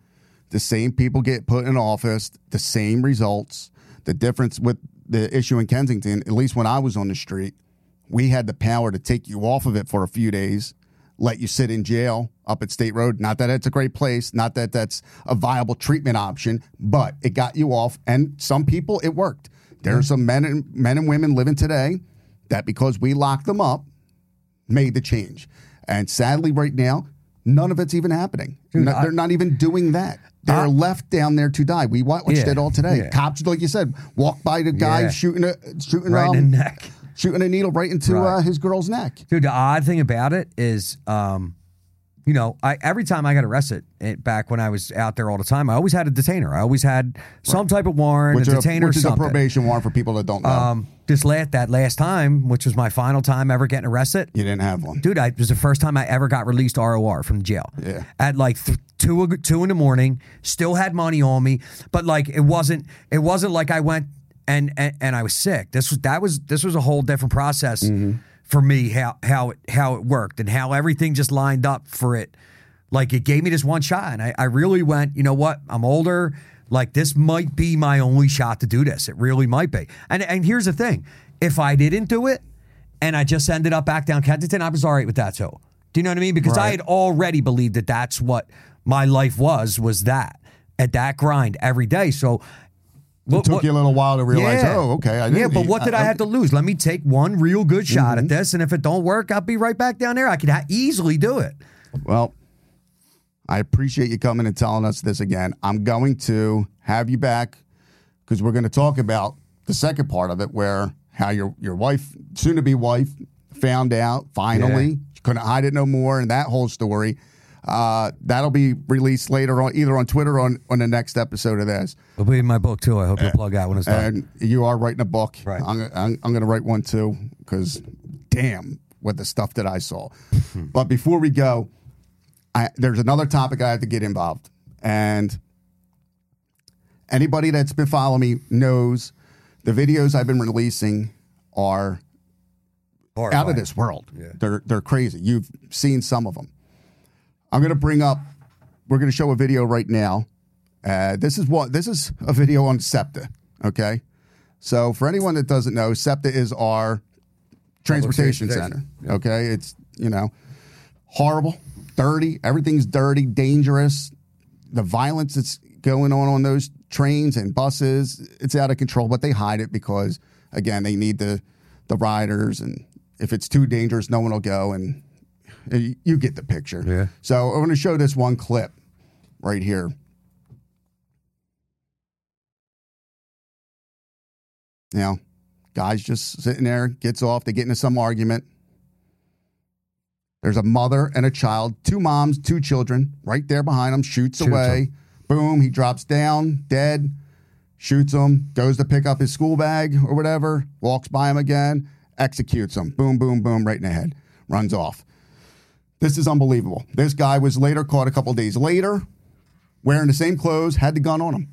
S1: the same people get put in office, the same results. The difference with the issue in Kensington, at least when I was on the street, we had the power to take you off of it for a few days, let you sit in jail up at State Road. Not that it's a great place, not that that's a viable treatment option, but it got you off. And some people, it worked. There are some men and men and women living today that because we locked them up, made the change. And sadly, right now, none of it's even happening. No-
S2: I-
S1: they're not even doing that. They're left down there to die. We watched
S2: Yeah,
S1: it all today.
S2: yeah.
S1: Cops, like you said, walk by the guy
S2: Yeah.
S1: shooting a shooting
S2: right
S1: um,
S2: in the neck
S1: shooting a needle right into
S2: Right.
S1: uh, his girl's neck.
S2: Dude, the odd thing about it is, um, you know, I every time I got arrested it, back when I was out there all the time, I always had a detainer. I always had some type of warrant,
S1: Which,
S2: a detainer,
S1: which is a probation warrant for people that don't know.
S2: Um, this last that last time, which was my final time ever getting arrested,
S1: you didn't have one.
S2: dude, I, it was the first time I ever got released ROR from jail.
S1: Yeah.
S2: At like th- two two in the morning, still had money on me, but like it wasn't it wasn't like I went and and, and I was sick. This was that was this was a whole different process mm-hmm. for me how how it how it worked and how everything just lined up for it. Like it gave me this one shot, and I, I really went. You know what? I'm older. Like this might be my only shot to do this. It really might be. And and here's the thing: if I didn't do it, and I just ended up back down Kensington, I was all right with that too. Do you know what I mean? Because I had already believed that that's what my life was was that at that grind every day. So
S1: It took you a little while to realize,
S2: Yeah.
S1: oh, okay. I
S2: yeah,
S1: didn't
S2: but what did I,
S1: I-
S2: have to lose? Let me take one real good shot
S1: Mm-hmm.
S2: at this, and if it don't work, I'll be right back down there. I could ha- easily do it.
S1: Well, I appreciate you coming and telling us this again. I'm going to have you back because we're going to talk about the second part of it, where how your your wife, soon to be wife, found out finally.
S2: Yeah.
S1: She couldn't hide it no more, and that whole story. Uh, that'll be released later on, either on Twitter or on, on the next episode of this.
S2: It'll be in my book too. I hope you'll plug out when it's done.
S1: And you are writing a book.
S2: Right.
S1: I'm, I'm, I'm going to write one too because damn, what the stuff that I saw. *laughs* but before we go, I, there's another topic I have to get involved. And anybody that's been following me knows the videos I've been releasing are out of this world. They're they're crazy. You've seen some of them. I'm going to bring up. We're going to show a video right now Uh, this is what this is a video on SEPTA. Okay, so for anyone that doesn't know, SEPTA is our transportation center.
S2: transportation.
S1: Okay, it's you know horrible, dirty. Everything's dirty, dangerous. The violence that's going on on those trains and buses, it's out of control. But they hide it because again, they need the the riders, and if it's too dangerous, no one will go. And Uh, you you get the picture.
S2: Yeah.
S1: So I'm going to show this one clip right here. Now, guy's just sitting there, gets off, they get into some argument. There's a mother and a child, two moms, two children, right there behind him, shoots,
S2: Shoots
S1: away. Boom, he drops down, dead, shoots him, goes to pick up his school bag or whatever, walks by him again, executes him. Boom, boom, boom, right in the head, runs off. This is unbelievable. This guy was later caught a couple days later, wearing the same clothes, had the gun on him.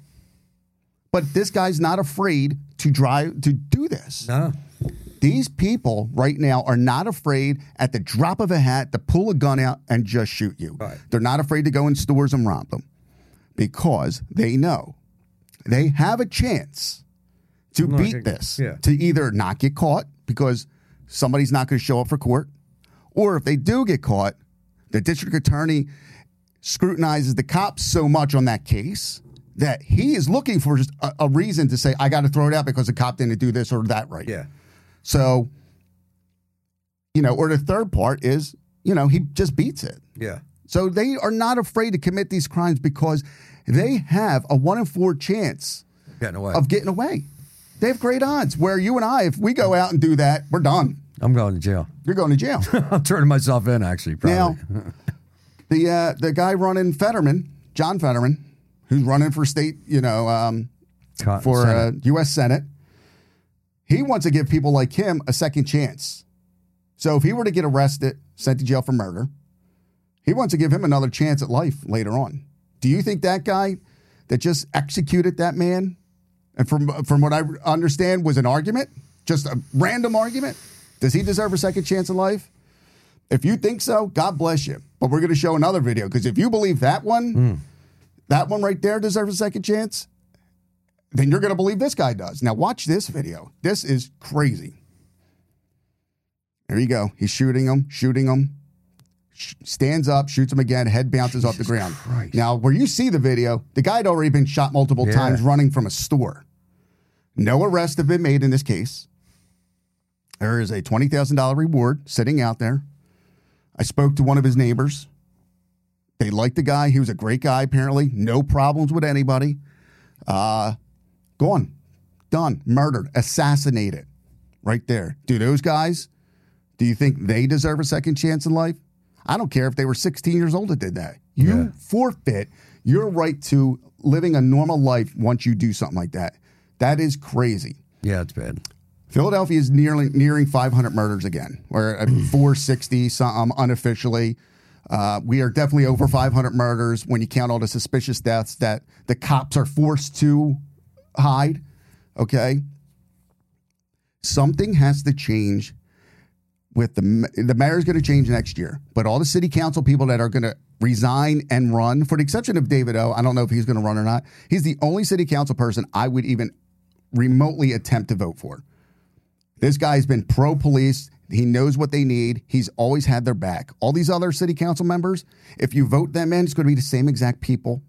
S1: But this guy's not afraid to drive to do this.
S2: No.
S1: These people right now are not afraid at the drop of a hat to pull a gun out and just shoot you.
S2: Right.
S1: They're not afraid to go in stores and rob them because they know they have a chance to
S2: Not
S1: beat this,
S2: yeah.
S1: to either not get caught because somebody's not going to show up for court, or if they do get caught, the district attorney scrutinizes the cops so much on that case that he is looking for just a, a reason to say, I got to throw it out because the cop didn't do this or that right.
S2: Yeah.
S1: So, you know, or the third part is, you know, he just beats it.
S2: Yeah.
S1: So they are not afraid to commit these crimes because they have a one in four chance
S2: Getting away.
S1: of getting away. They have great odds. Where you and I, if we go out and do that, we're done.
S2: I'm going to jail.
S1: You're going to jail. *laughs*
S2: I'm turning myself in, actually. Probably.
S1: now, *laughs* the uh, the guy running Fetterman, John Fetterman, who's running for state, you know, um, for
S2: Senate.
S1: uh, U.S. Senate. He wants to give people like him a second chance. So if he were to get arrested, sent to jail for murder, he wants to give him another chance at life later on. Do you think that guy that just executed that man, and from from what I understand was an argument, just a random argument, does he deserve a second chance in life? If you think so, God bless you. But we're going to show another video because if you believe that one, hmm. that one right there deserves a second chance, then you're going to believe this guy does. Now, watch this video. This is crazy. There you go. He's shooting him, shooting him, sh- stands up, shoots him again, head bounces off the ground.
S2: Christ.
S1: Now, where you see the video, the guy had already been shot multiple
S2: Yeah.
S1: times running from a store. No arrests have been made in this case. There is a $20,000 reward sitting out there. I spoke to one of his neighbors. They liked the guy. He was a great guy, apparently. No problems with anybody. Uh, gone, done, murdered, assassinated, right there. Do those guys? Do you think they deserve a second chance in life? I don't care if they were 16 years old that did that. You
S2: Yeah.
S1: forfeit your right to living a normal life once you do something like that. That is crazy.
S2: yeah, it's bad.
S1: Philadelphia is nearly nearing 500 murders again. We're at 460 something unofficially. Uh, we are definitely over 500 murders when you count all the suspicious deaths that the cops are forced to hide. Okay, something has to change. With the the mayor's going to change next year, but all the city council people that are going to resign and run, for the exception of David O, I don't know if he's going to run or not. He's the only city council person I would even remotely attempt to vote for. This guy's been pro police. He knows what they need. He's always had their back. All these other city council members, if you vote them in, it's going to be the same exact people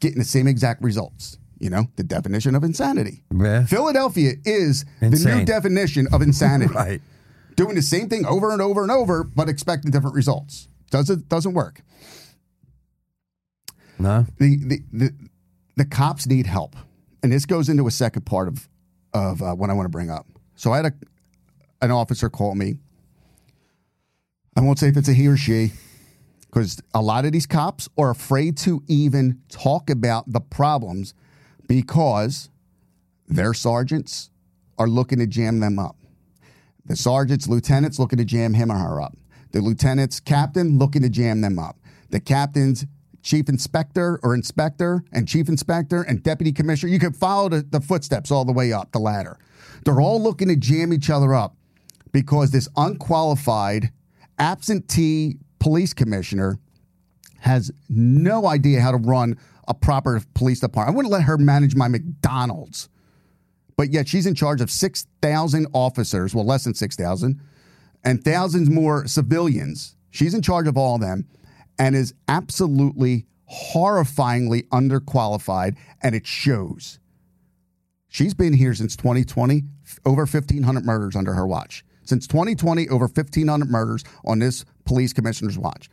S1: getting the same exact results. You know, the definition of insanity.
S2: Yeah.
S1: Philadelphia is the new definition of insanity. *laughs*
S2: Right.
S1: Doing the same thing over and over and over, but expecting different results. Doesn't doesn't work.
S2: No.
S1: the, the the the cops need help, and this goes into a second part of of uh, what I want to bring up. So I had a an officer call me. I won't say if it's a he or she, because a lot of these cops are afraid to even talk about the problems because their sergeants are looking to jam them up. The sergeants, lieutenants looking to jam him or her up. The lieutenant's captain looking to jam them up. The captain's chief inspector or inspector and chief inspector and deputy commissioner. You can follow the, the footsteps all the way up the ladder. They're all looking to jam each other up because this unqualified absentee police commissioner has no idea how to run a proper police department. I wouldn't let her manage my McDonald's. But yet she's in charge of 6,000 officers, well, less than 6,000, and thousands more civilians. She's in charge of all of them and is absolutely horrifyingly underqualified, and it shows. She's been here since 2020, over 1,500 murders under her watch. Since 2020, over 1,500 murders on this police commissioner's watch.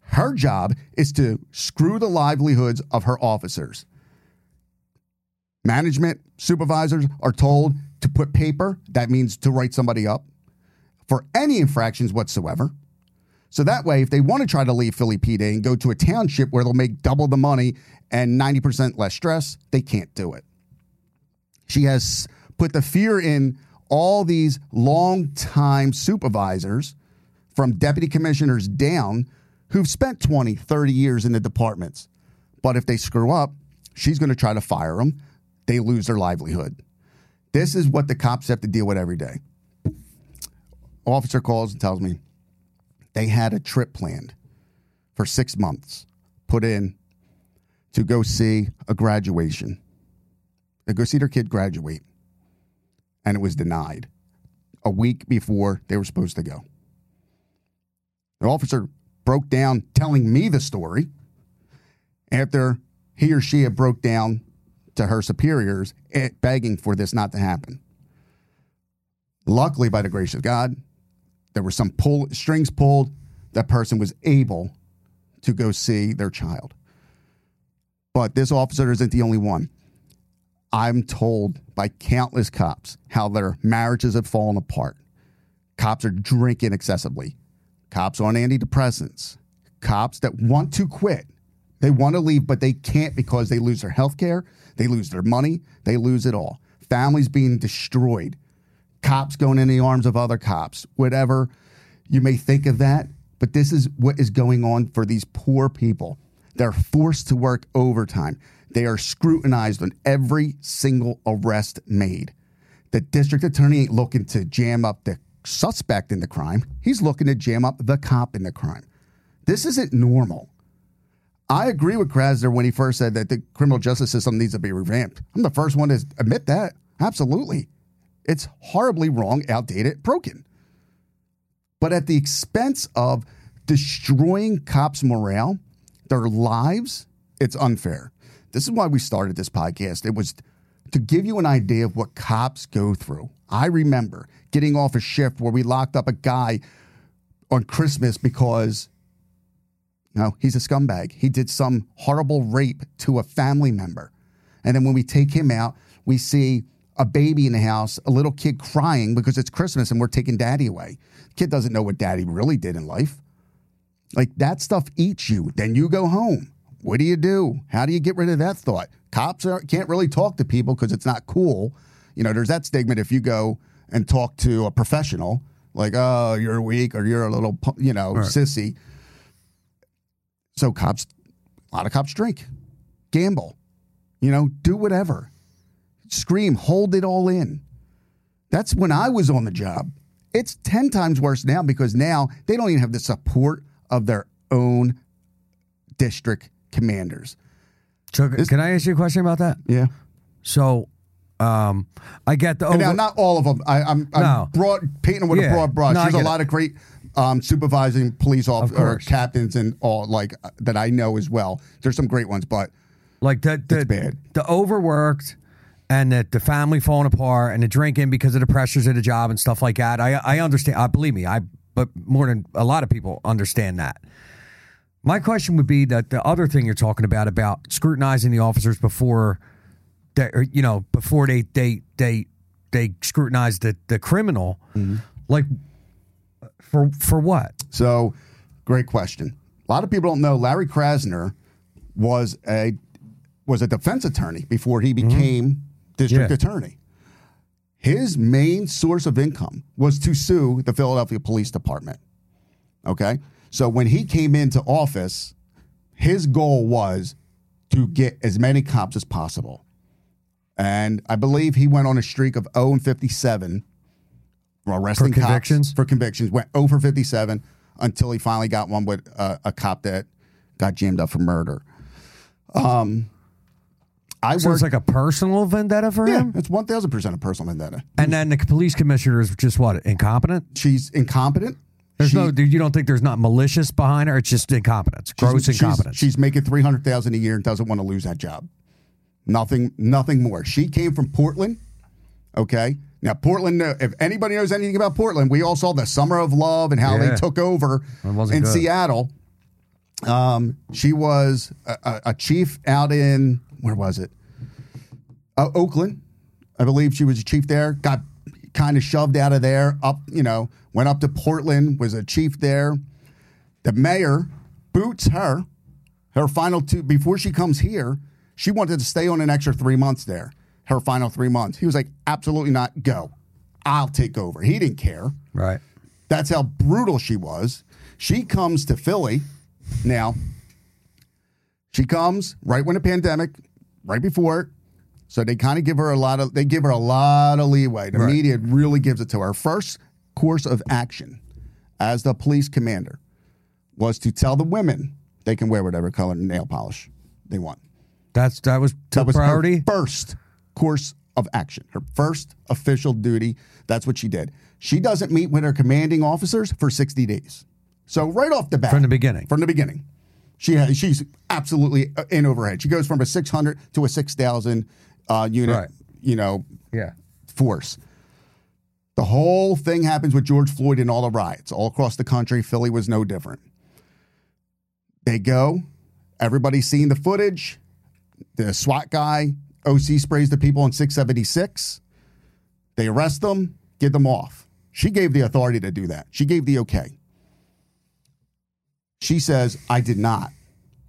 S1: Her job is to screw the livelihoods of her officers. Management supervisors are told to put paper, that means to write somebody up, for any infractions whatsoever. So that way, if they want to try to leave Philly PD and go to a township where they'll make double the money and 90% less stress, they can't do it. She has put the fear in all these long-time supervisors from deputy commissioners down who've spent 20, 30 years in the departments. But if they screw up, she's going to try to fire them. They lose their livelihood. This is what the cops have to deal with every day. Officer calls and tells me they had a trip planned for six months, put in to go see a graduation, to go see their kid graduate, and it was denied a week before they were supposed to go. The officer broke down telling me the story after he or she had broke down to her superiors eh, begging for this not to happen. Luckily, by the grace of God, there were some pull, strings pulled. That person was able to go see their child. But this officer isn't the only one. I'm told by countless cops how their marriages have fallen apart. Cops are drinking excessively. Cops on antidepressants. Cops that want to quit. They want to leave, but they can't because they lose their health care, they lose their money, they lose it all. Families being destroyed. Cops going in the arms of other cops. Whatever you may think of that, but this is what is going on for these poor people. They're forced to work overtime. They are scrutinized on every single arrest made. The district attorney ain't looking to jam up the suspect in the crime, he's looking to jam up the cop in the crime. This isn't normal. I agree with Krasner when he first said that the criminal justice system needs to be revamped. I'm the first one to admit that. Absolutely. It's horribly wrong, outdated, broken. But at the expense of destroying cops' morale, their lives, it's unfair. This is why we started this podcast. It was to give you an idea of what cops go through. I remember getting off a shift where we locked up a guy on Christmas because no, he's a scumbag. He did some horrible rape to a family member. And then when we take him out, we see a baby in the house, a little kid crying because it's Christmas and we're taking daddy away. Kid doesn't know what daddy really did in life. Like that stuff eats you. Then you go home. What do you do? How do you get rid of that thought? Cops are, can't really talk to people because it's not cool. You know, there's that stigma if you go and talk to a professional, like, oh, you're weak or you're a little, you know, right. sissy. So cops, a lot of cops drink, gamble, you know, do whatever, scream, hold it all in. That's when I was on the job. It's 10 times worse now because now they don't even have the support of their own district commanders.
S2: So, this, can I ask you a question about that?
S1: Yeah.
S2: So, um, I get the over-
S1: now not all of them. I, am I'm, no. broad painting with yeah. a broad brush. No, There's a lot it. of great um, supervising police officers or captains and all like uh, that I know as well. There's some great ones, but
S2: like the the,
S1: bad.
S2: the overworked and that the family falling apart and the drinking because of the pressures of the job and stuff like that. I I understand. I believe me. I but more than a lot of people understand that. My question would be that the other thing you're talking about about scrutinizing the officers before that you know before they they they they scrutinize the the criminal mm-hmm. like for for what?
S1: So, great question. A lot of people don't know Larry Krasner was a was a defense attorney before he mm-hmm. became mm-hmm. district yeah. attorney. His main source of income was to sue the Philadelphia Police Department. Okay? So when he came into office, his goal was to get as many cops as possible. And I believe he went on a streak of 0 and 57 arresting
S2: for convictions?
S1: for convictions. Went over 57 until he finally got one with uh, a cop that got jammed up for murder. Um, I
S2: So it's like a personal vendetta for
S1: yeah,
S2: him?
S1: it's one thousand percent a personal vendetta.
S2: And then the police commissioner is just what? Incompetent?
S1: She's incompetent.
S2: There's
S1: She-
S2: no, you don't think there's not malicious behind her? It's just incompetence, gross
S1: she's,
S2: incompetence.
S1: She's, making three hundred thousand a year and doesn't want to lose that job. Nothing, nothing more. She came from Portland. Okay, now Portland. uh, If anybody knows anything about Portland, we all saw the Summer of Love and how
S2: Yeah.
S1: they took over in
S2: good.
S1: Seattle. Um, she was a, a, a chief out in where was it? Uh, Oakland, I believe she was a chief there. Got kind of shoved out of there. Up, you know, went up to Portland. Was a chief there. The mayor boots her. Her final two before she comes here, she wanted to stay on an extra three months there. Her final three months. He was like, absolutely not. Go. I'll take over. He didn't care.
S2: right.
S1: That's how brutal she was. She comes to Philly now. She comes right when the pandemic, right before it. So they kind of give her a lot of they give her a lot of leeway. The
S2: Right.
S1: media really gives it to her. First course of action as the police commander was to tell the women they can wear whatever color nail polish they want.
S2: That's That was
S1: That was
S2: priority?
S1: her first course of action. Her first official duty. That's what she did. She doesn't meet with her commanding officers for 60 days. So right off the bat,
S2: From the beginning.
S1: from the beginning, she has, she's absolutely uh, in overhead. She goes from a 600 to a 6,000 uh, unit,
S2: Right.
S1: you know,
S2: Yeah.
S1: force. The whole thing happens with George Floyd and all the riots all across the country. Philly was no different. They go, everybody's seeing the footage. The SWAT guy, OC sprays the people in 676. They arrest them, get them off. She gave the authority to do that. She gave the okay. She says, I did not.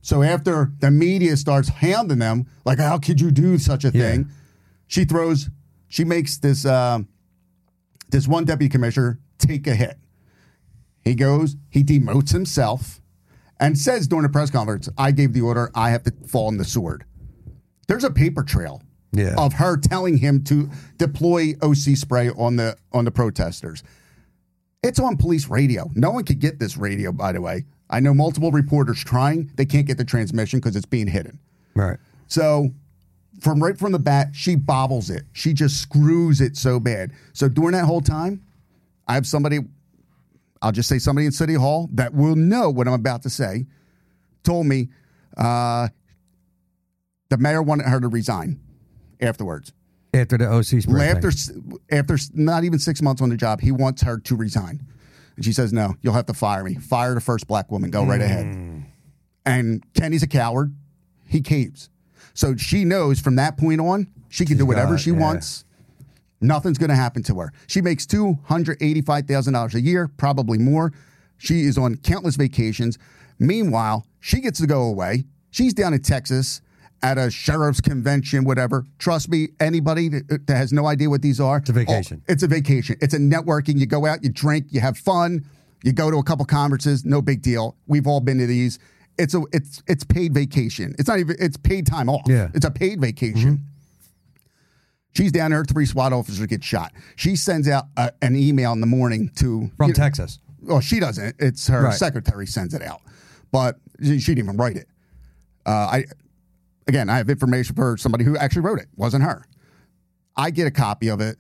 S1: So after the media starts hounding them, like, how could you do such a
S2: Yeah.
S1: thing? She throws, she makes this uh, this one deputy commissioner take a hit. He goes, he demotes himself and says during a press conference, I gave the order, I have to fall on the sword. There's a paper trail
S2: Yeah.
S1: of her telling him to deploy OC spray on the on the protesters. It's on police radio. No one could get this radio, by the way. I know multiple reporters trying. They can't get the transmission because it's being hidden.
S2: Right.
S1: So from right from the bat, she bobbles it. She just screws it so bad. So during that whole time, I have somebody, I'll just say somebody in City Hall that will know what I'm about to say, told me uh, the mayor wanted her to resign afterwards.
S2: After the OC spray.
S1: After after not even six months on the job, he wants her to resign, and she says, "No, you'll have to fire me. Fire the first black woman. Go right ahead." Mm. And Kenney's a coward. He caves. So she knows from that point on, she can do whatever
S2: got
S1: she
S2: yeah.
S1: wants. Nothing's going to happen to her. She makes two hundred eighty-five thousand dollars a year, probably more. She is on countless vacations. Meanwhile, she gets to go away. She's down in Texas at a sheriff's convention, whatever. Trust me, anybody that, that has no idea what these are, it's
S2: a vacation.
S1: it's a vacation. It's a networking. You go out, you drink, you have fun, you go to a couple conferences. No big deal. We've all been to these. It's a it's it's paid vacation. It's not even it's paid time off.
S2: Yeah.
S1: It's a paid vacation. She's down there. Three SWAT officers get shot. She sends out a, an email in the morning to
S2: From
S1: you know,
S2: Texas.
S1: well, she doesn't. It's her
S2: Right.
S1: secretary sends it out, but she, she didn't even write it. Uh, I again, I have information for somebody who actually wrote it. Wasn't her. I get a copy of it,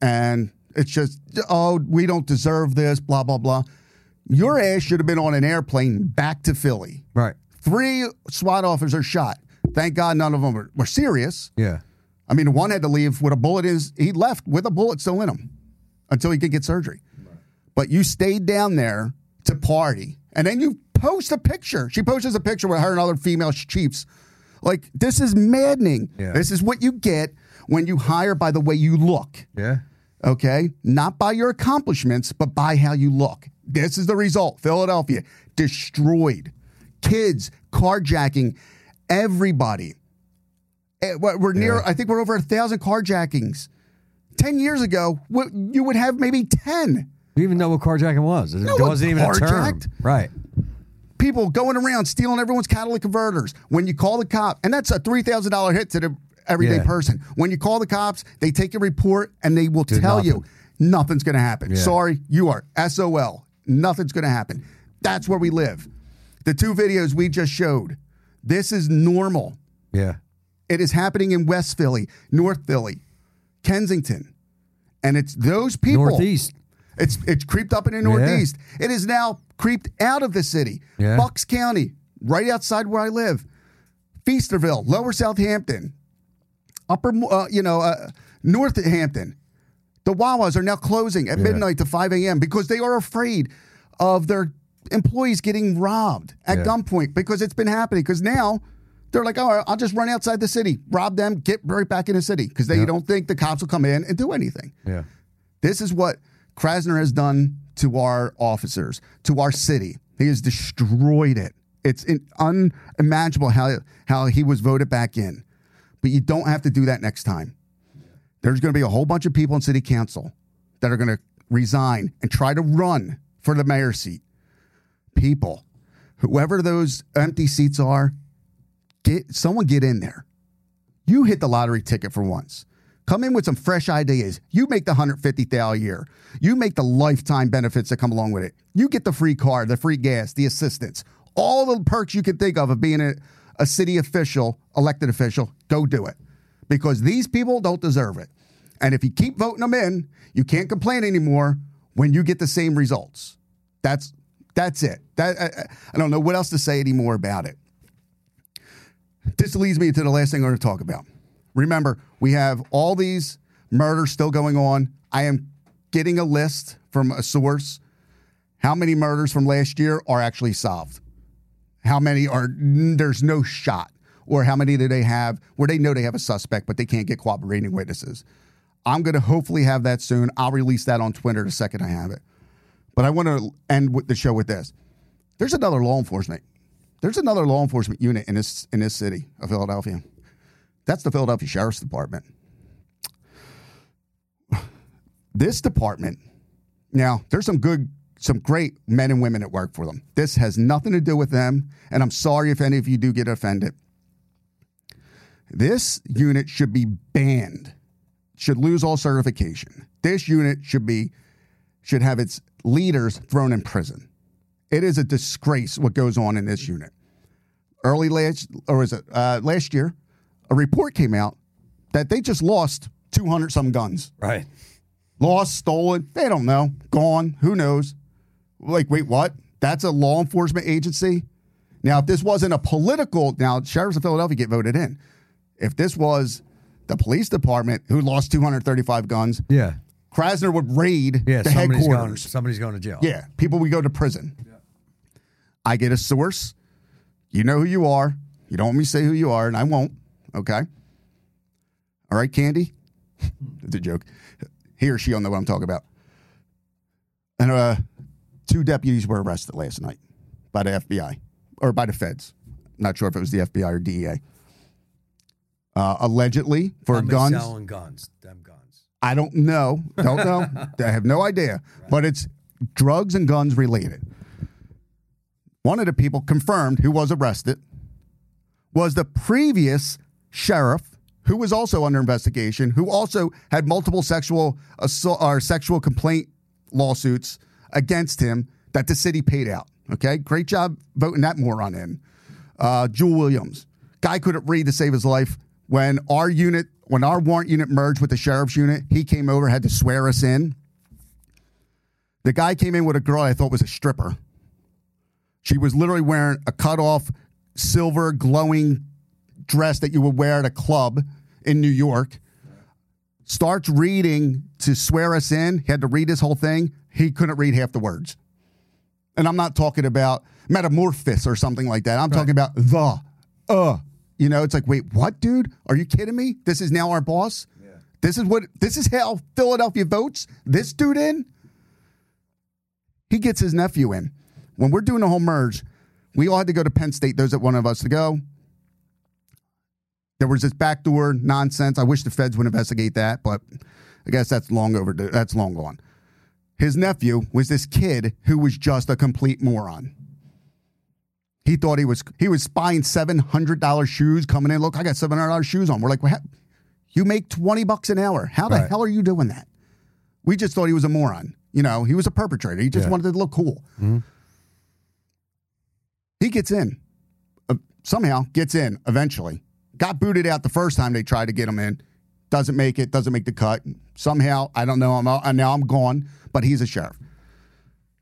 S1: and it's just, oh, we don't deserve this. Blah blah blah. Your ass should have been on an airplane back to Philly.
S2: Right.
S1: Three SWAT officers shot. Thank God none of them were, were serious.
S2: Yeah.
S1: I mean, one had to leave with a bullet. Is he left with a bullet still in him until he could get surgery? But you stayed down there to party, and then you post a picture. She posts a picture with her and other female chiefs. Like this is maddening.
S2: Yeah.
S1: This is what you get when you hire by the way you look.
S2: Yeah.
S1: Okay, not by your accomplishments, but by how you look. This is the result. Philadelphia destroyed. Kids carjacking everybody. Eh, We're near.
S2: Yeah.
S1: I think we're over a thousand carjackings. Ten years ago, you would have maybe ten
S2: You even know what carjacking was. It wasn't even a term. Right.
S1: People going around stealing everyone's catalytic converters. When you call the cop, and that's a three thousand dollar hit to the everyday
S2: Yeah.
S1: person. When you call the cops, they take a report and they will
S2: Do
S1: tell you nothing's going to happen.
S2: Yeah.
S1: Sorry, you are SOL. Nothing's going to happen. That's where we live. The two videos we just showed. This is normal.
S2: Yeah.
S1: It is happening in West Philly, North Philly, Kensington. And it's those people.
S2: Northeast.
S1: It's it's creeped up in the Northeast. It is now creeped out of the city.
S2: Yeah.
S1: Bucks County, right outside where I live. Feasterville, Lower Southampton, Upper, uh, you know, uh, Northampton. The Wawas are now closing at midnight to 5 a.m. because they are afraid of their employees getting robbed at
S2: Yeah.
S1: gunpoint because it's been happening. Because now they're like, oh, I'll just run outside the city, rob them, get right back in the city because they don't think the cops will come in and do anything.
S2: Yeah.
S1: This is what Krasner has done to our officers, to our city. He has destroyed it. It's unimaginable how how he was voted back in. But you don't have to do that next time. There's going to be a whole bunch of people in city council that are going to resign and try to run for the mayor's seat. People, whoever those empty seats are, get someone get in there. You hit the lottery ticket for once. Come in with some fresh ideas. You make the 150,000 a year. You make the lifetime benefits that come along with it. You get the free car, the free gas, the assistance, all the perks you can think of of being a, a city official, elected official. Go do it. Because these people don't deserve it. And if you keep voting them in, you can't complain anymore when you get the same results. That's that's it. That I, I don't know what else to say anymore about it. This leads me to the last thing I'm going to talk about. Remember, we have all these murders still going on. I am getting a list from a source. How many murders from last year are actually solved? How many are there's no shot? Or how many do they have where they know they have a suspect, but they can't get cooperating witnesses? I'm going to hopefully have that soon. I'll release that on Twitter the second I have it. But I want to end with the show with this. There's another law enforcement. There's another law enforcement unit in this in this city of Philadelphia. That's the Philadelphia Sheriff's Department. This department, now there's some good, some great men and women that work for them. This has nothing to do with them, and I'm sorry if any of you do get offended. This unit should be banned, should lose all certification. This unit should be should have its leaders thrown in prison. It is a disgrace what goes on in this unit. Early last, or is it uh, last year, a report came out that they just lost 200 some guns.
S2: Right.
S1: Lost, stolen, they don't know, gone, who knows? Like, wait, what? That's a law enforcement agency? Now, if this wasn't a political, now sheriffs of Philadelphia get voted in. If this was the police department who lost 235 guns,
S2: Yeah.
S1: Krasner would raid
S2: Yeah.
S1: the
S2: somebody's going.
S1: headquarters.
S2: Somebody's going to jail.
S1: Yeah, people would go to prison. Yeah. I get a source. You know who you are. You don't want me to say who you are, and I won't. Okay. All right, Candy. it's a joke. He or she will know what I'm talking about. And uh, two deputies were arrested last night by the FBI or by the feds. Not sure if it was the FBI or DEA. Uh, allegedly for
S2: Somebody's
S1: guns.
S2: selling guns. Them guns.
S1: I don't know. Don't know. *laughs* I have no idea. But it's drugs and guns related. One of the people confirmed who was arrested was the previous sheriff who was also under investigation, who also had multiple sexual assault or sexual complaint lawsuits against him that the city paid out. Okay, great job voting that moron in. Uh, Jewell Williams, guy couldn't read to save his life. When our unit, when our warrant unit merged with the sheriff's unit, he came over, had to swear us in. The guy came in with a girl I thought was a stripper. She was literally wearing a cut off silver glowing dress that you would wear at a club in New York. Starts reading to swear us in. He had to read this whole thing. He couldn't read half the words. And I'm not talking about metamorphosis or something like that. I'm talking about the, uh. You know, it's like, wait, what, dude? Are you kidding me? This is now our boss? This is what, this is how Philadelphia votes this dude in? He gets his nephew in. When we're doing the whole merge, we all had to go to Penn State, those that wanted us to go. There was this backdoor nonsense. I wish the feds would investigate that, but I guess that's long over. That's long gone. His nephew was this kid who was just a complete moron. He thought he was he was buying seven hundred dollars shoes coming in. Look, I got seven hundred dollars shoes on. We're like, well, you make twenty bucks an hour. How the
S2: Right.
S1: hell are you doing that? We just thought he was a moron. You know, he was a perpetrator. He just
S2: Yeah.
S1: wanted to look cool. He gets in. Uh, somehow gets in eventually. Got booted out the first time they tried to get him in. Doesn't make it. Doesn't make the cut. Somehow, I don't know. I'm out, and now I'm gone. But he's a sheriff.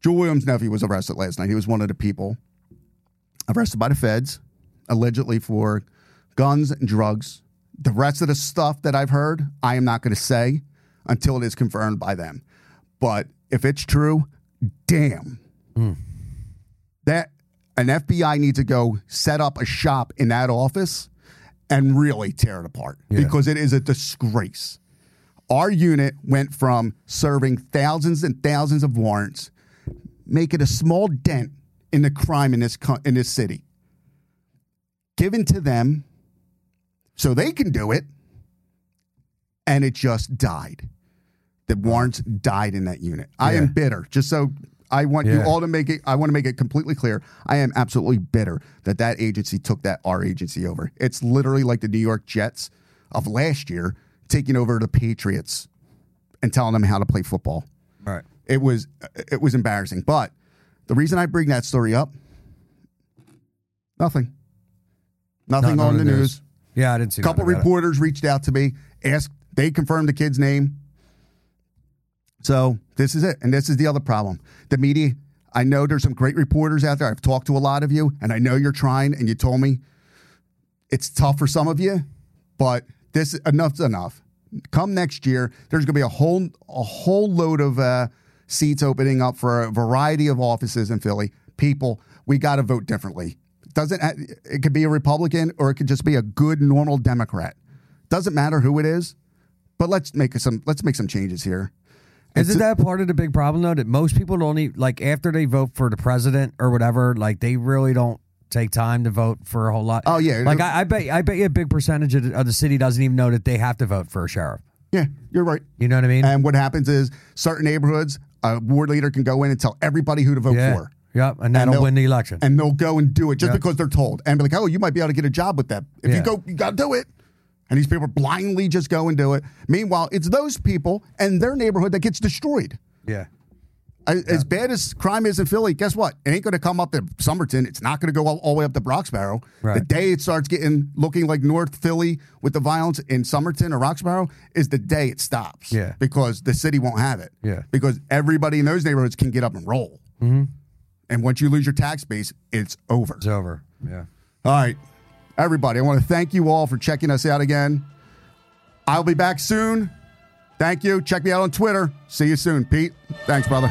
S1: Jewell Williams' nephew was arrested last night. He was one of the people arrested by the feds, allegedly for guns and drugs. The rest of the stuff that I've heard, I am not going to say until it is confirmed by them. But if it's true, damn. Hmm. That an FBI needs to go set up a shop in that office and really tear it apart
S2: Yeah.
S1: because it is a disgrace. Our unit went from serving thousands and thousands of warrants, making a small dent in the crime in this co- in this city, given to them so they can do it, and it just died. The warrants died in that unit. I am bitter. Just so I want you all to make it. I want to make it completely clear. I am absolutely bitter that that agency took that our agency over. It's literally like the New York Jets of last year taking over the Patriots and telling them how to play football.
S2: Right.
S1: It was it was embarrassing. But the reason I bring that story up, nothing, nothing on the news.
S2: Yeah, I didn't see.
S1: A couple
S2: about it.
S1: reporters reached out to me, asked. They confirmed the kid's name. So this is it, and this is the other problem. The media. I know there's some great reporters out there. I've talked to a lot of you, and I know you're trying. And you told me it's tough for some of you, but this enough's enough. Come next year, there's going to be a whole a whole load of uh, seats opening up for a variety of offices in Philly. People, we got to vote differently. Doesn't it could be a Republican or it could just be a good normal Democrat. Doesn't matter who it is, but let's make some let's make some changes here.
S2: Isn't that part of the big problem though? That most people don't even like after they vote for the president or whatever, like they really don't take time to vote for a whole lot.
S1: Oh, yeah.
S2: like I, I bet I bet you a big percentage of the, of the city doesn't even know that they have to vote for a sheriff.
S1: Yeah, you're right.
S2: You know what I mean?
S1: And what happens is certain neighborhoods, a ward leader can go in and tell everybody who to vote
S2: yeah.
S1: for.
S2: Yep, and that'll
S1: they'll-
S2: win the election.
S1: and they'll go and do it just
S2: Yeah.
S1: because they're told and be like, oh, you might be able to get a job with that. If you go, you got to do it. And these people blindly just go and do it. Meanwhile, it's those people and their neighborhood that gets destroyed.
S2: yeah.
S1: As as bad as crime is in Philly, guess what? It ain't going to come up to Somerton. It's not going to go all, all the way up to Roxborough. The day it starts getting looking like North Philly with the violence in Somerton or Roxborough is the day it stops.
S2: Yeah.
S1: Because the city won't have it.
S2: Yeah.
S1: Because everybody in those neighborhoods can get up and roll. Mm-hmm. And once you lose your tax base, it's over.
S2: It's over. Yeah.
S1: All right. Everybody, I want to thank you all for checking us out again. I'll be back soon. Thank you. Check me out on Twitter. See you soon, Pete. Thanks, brother.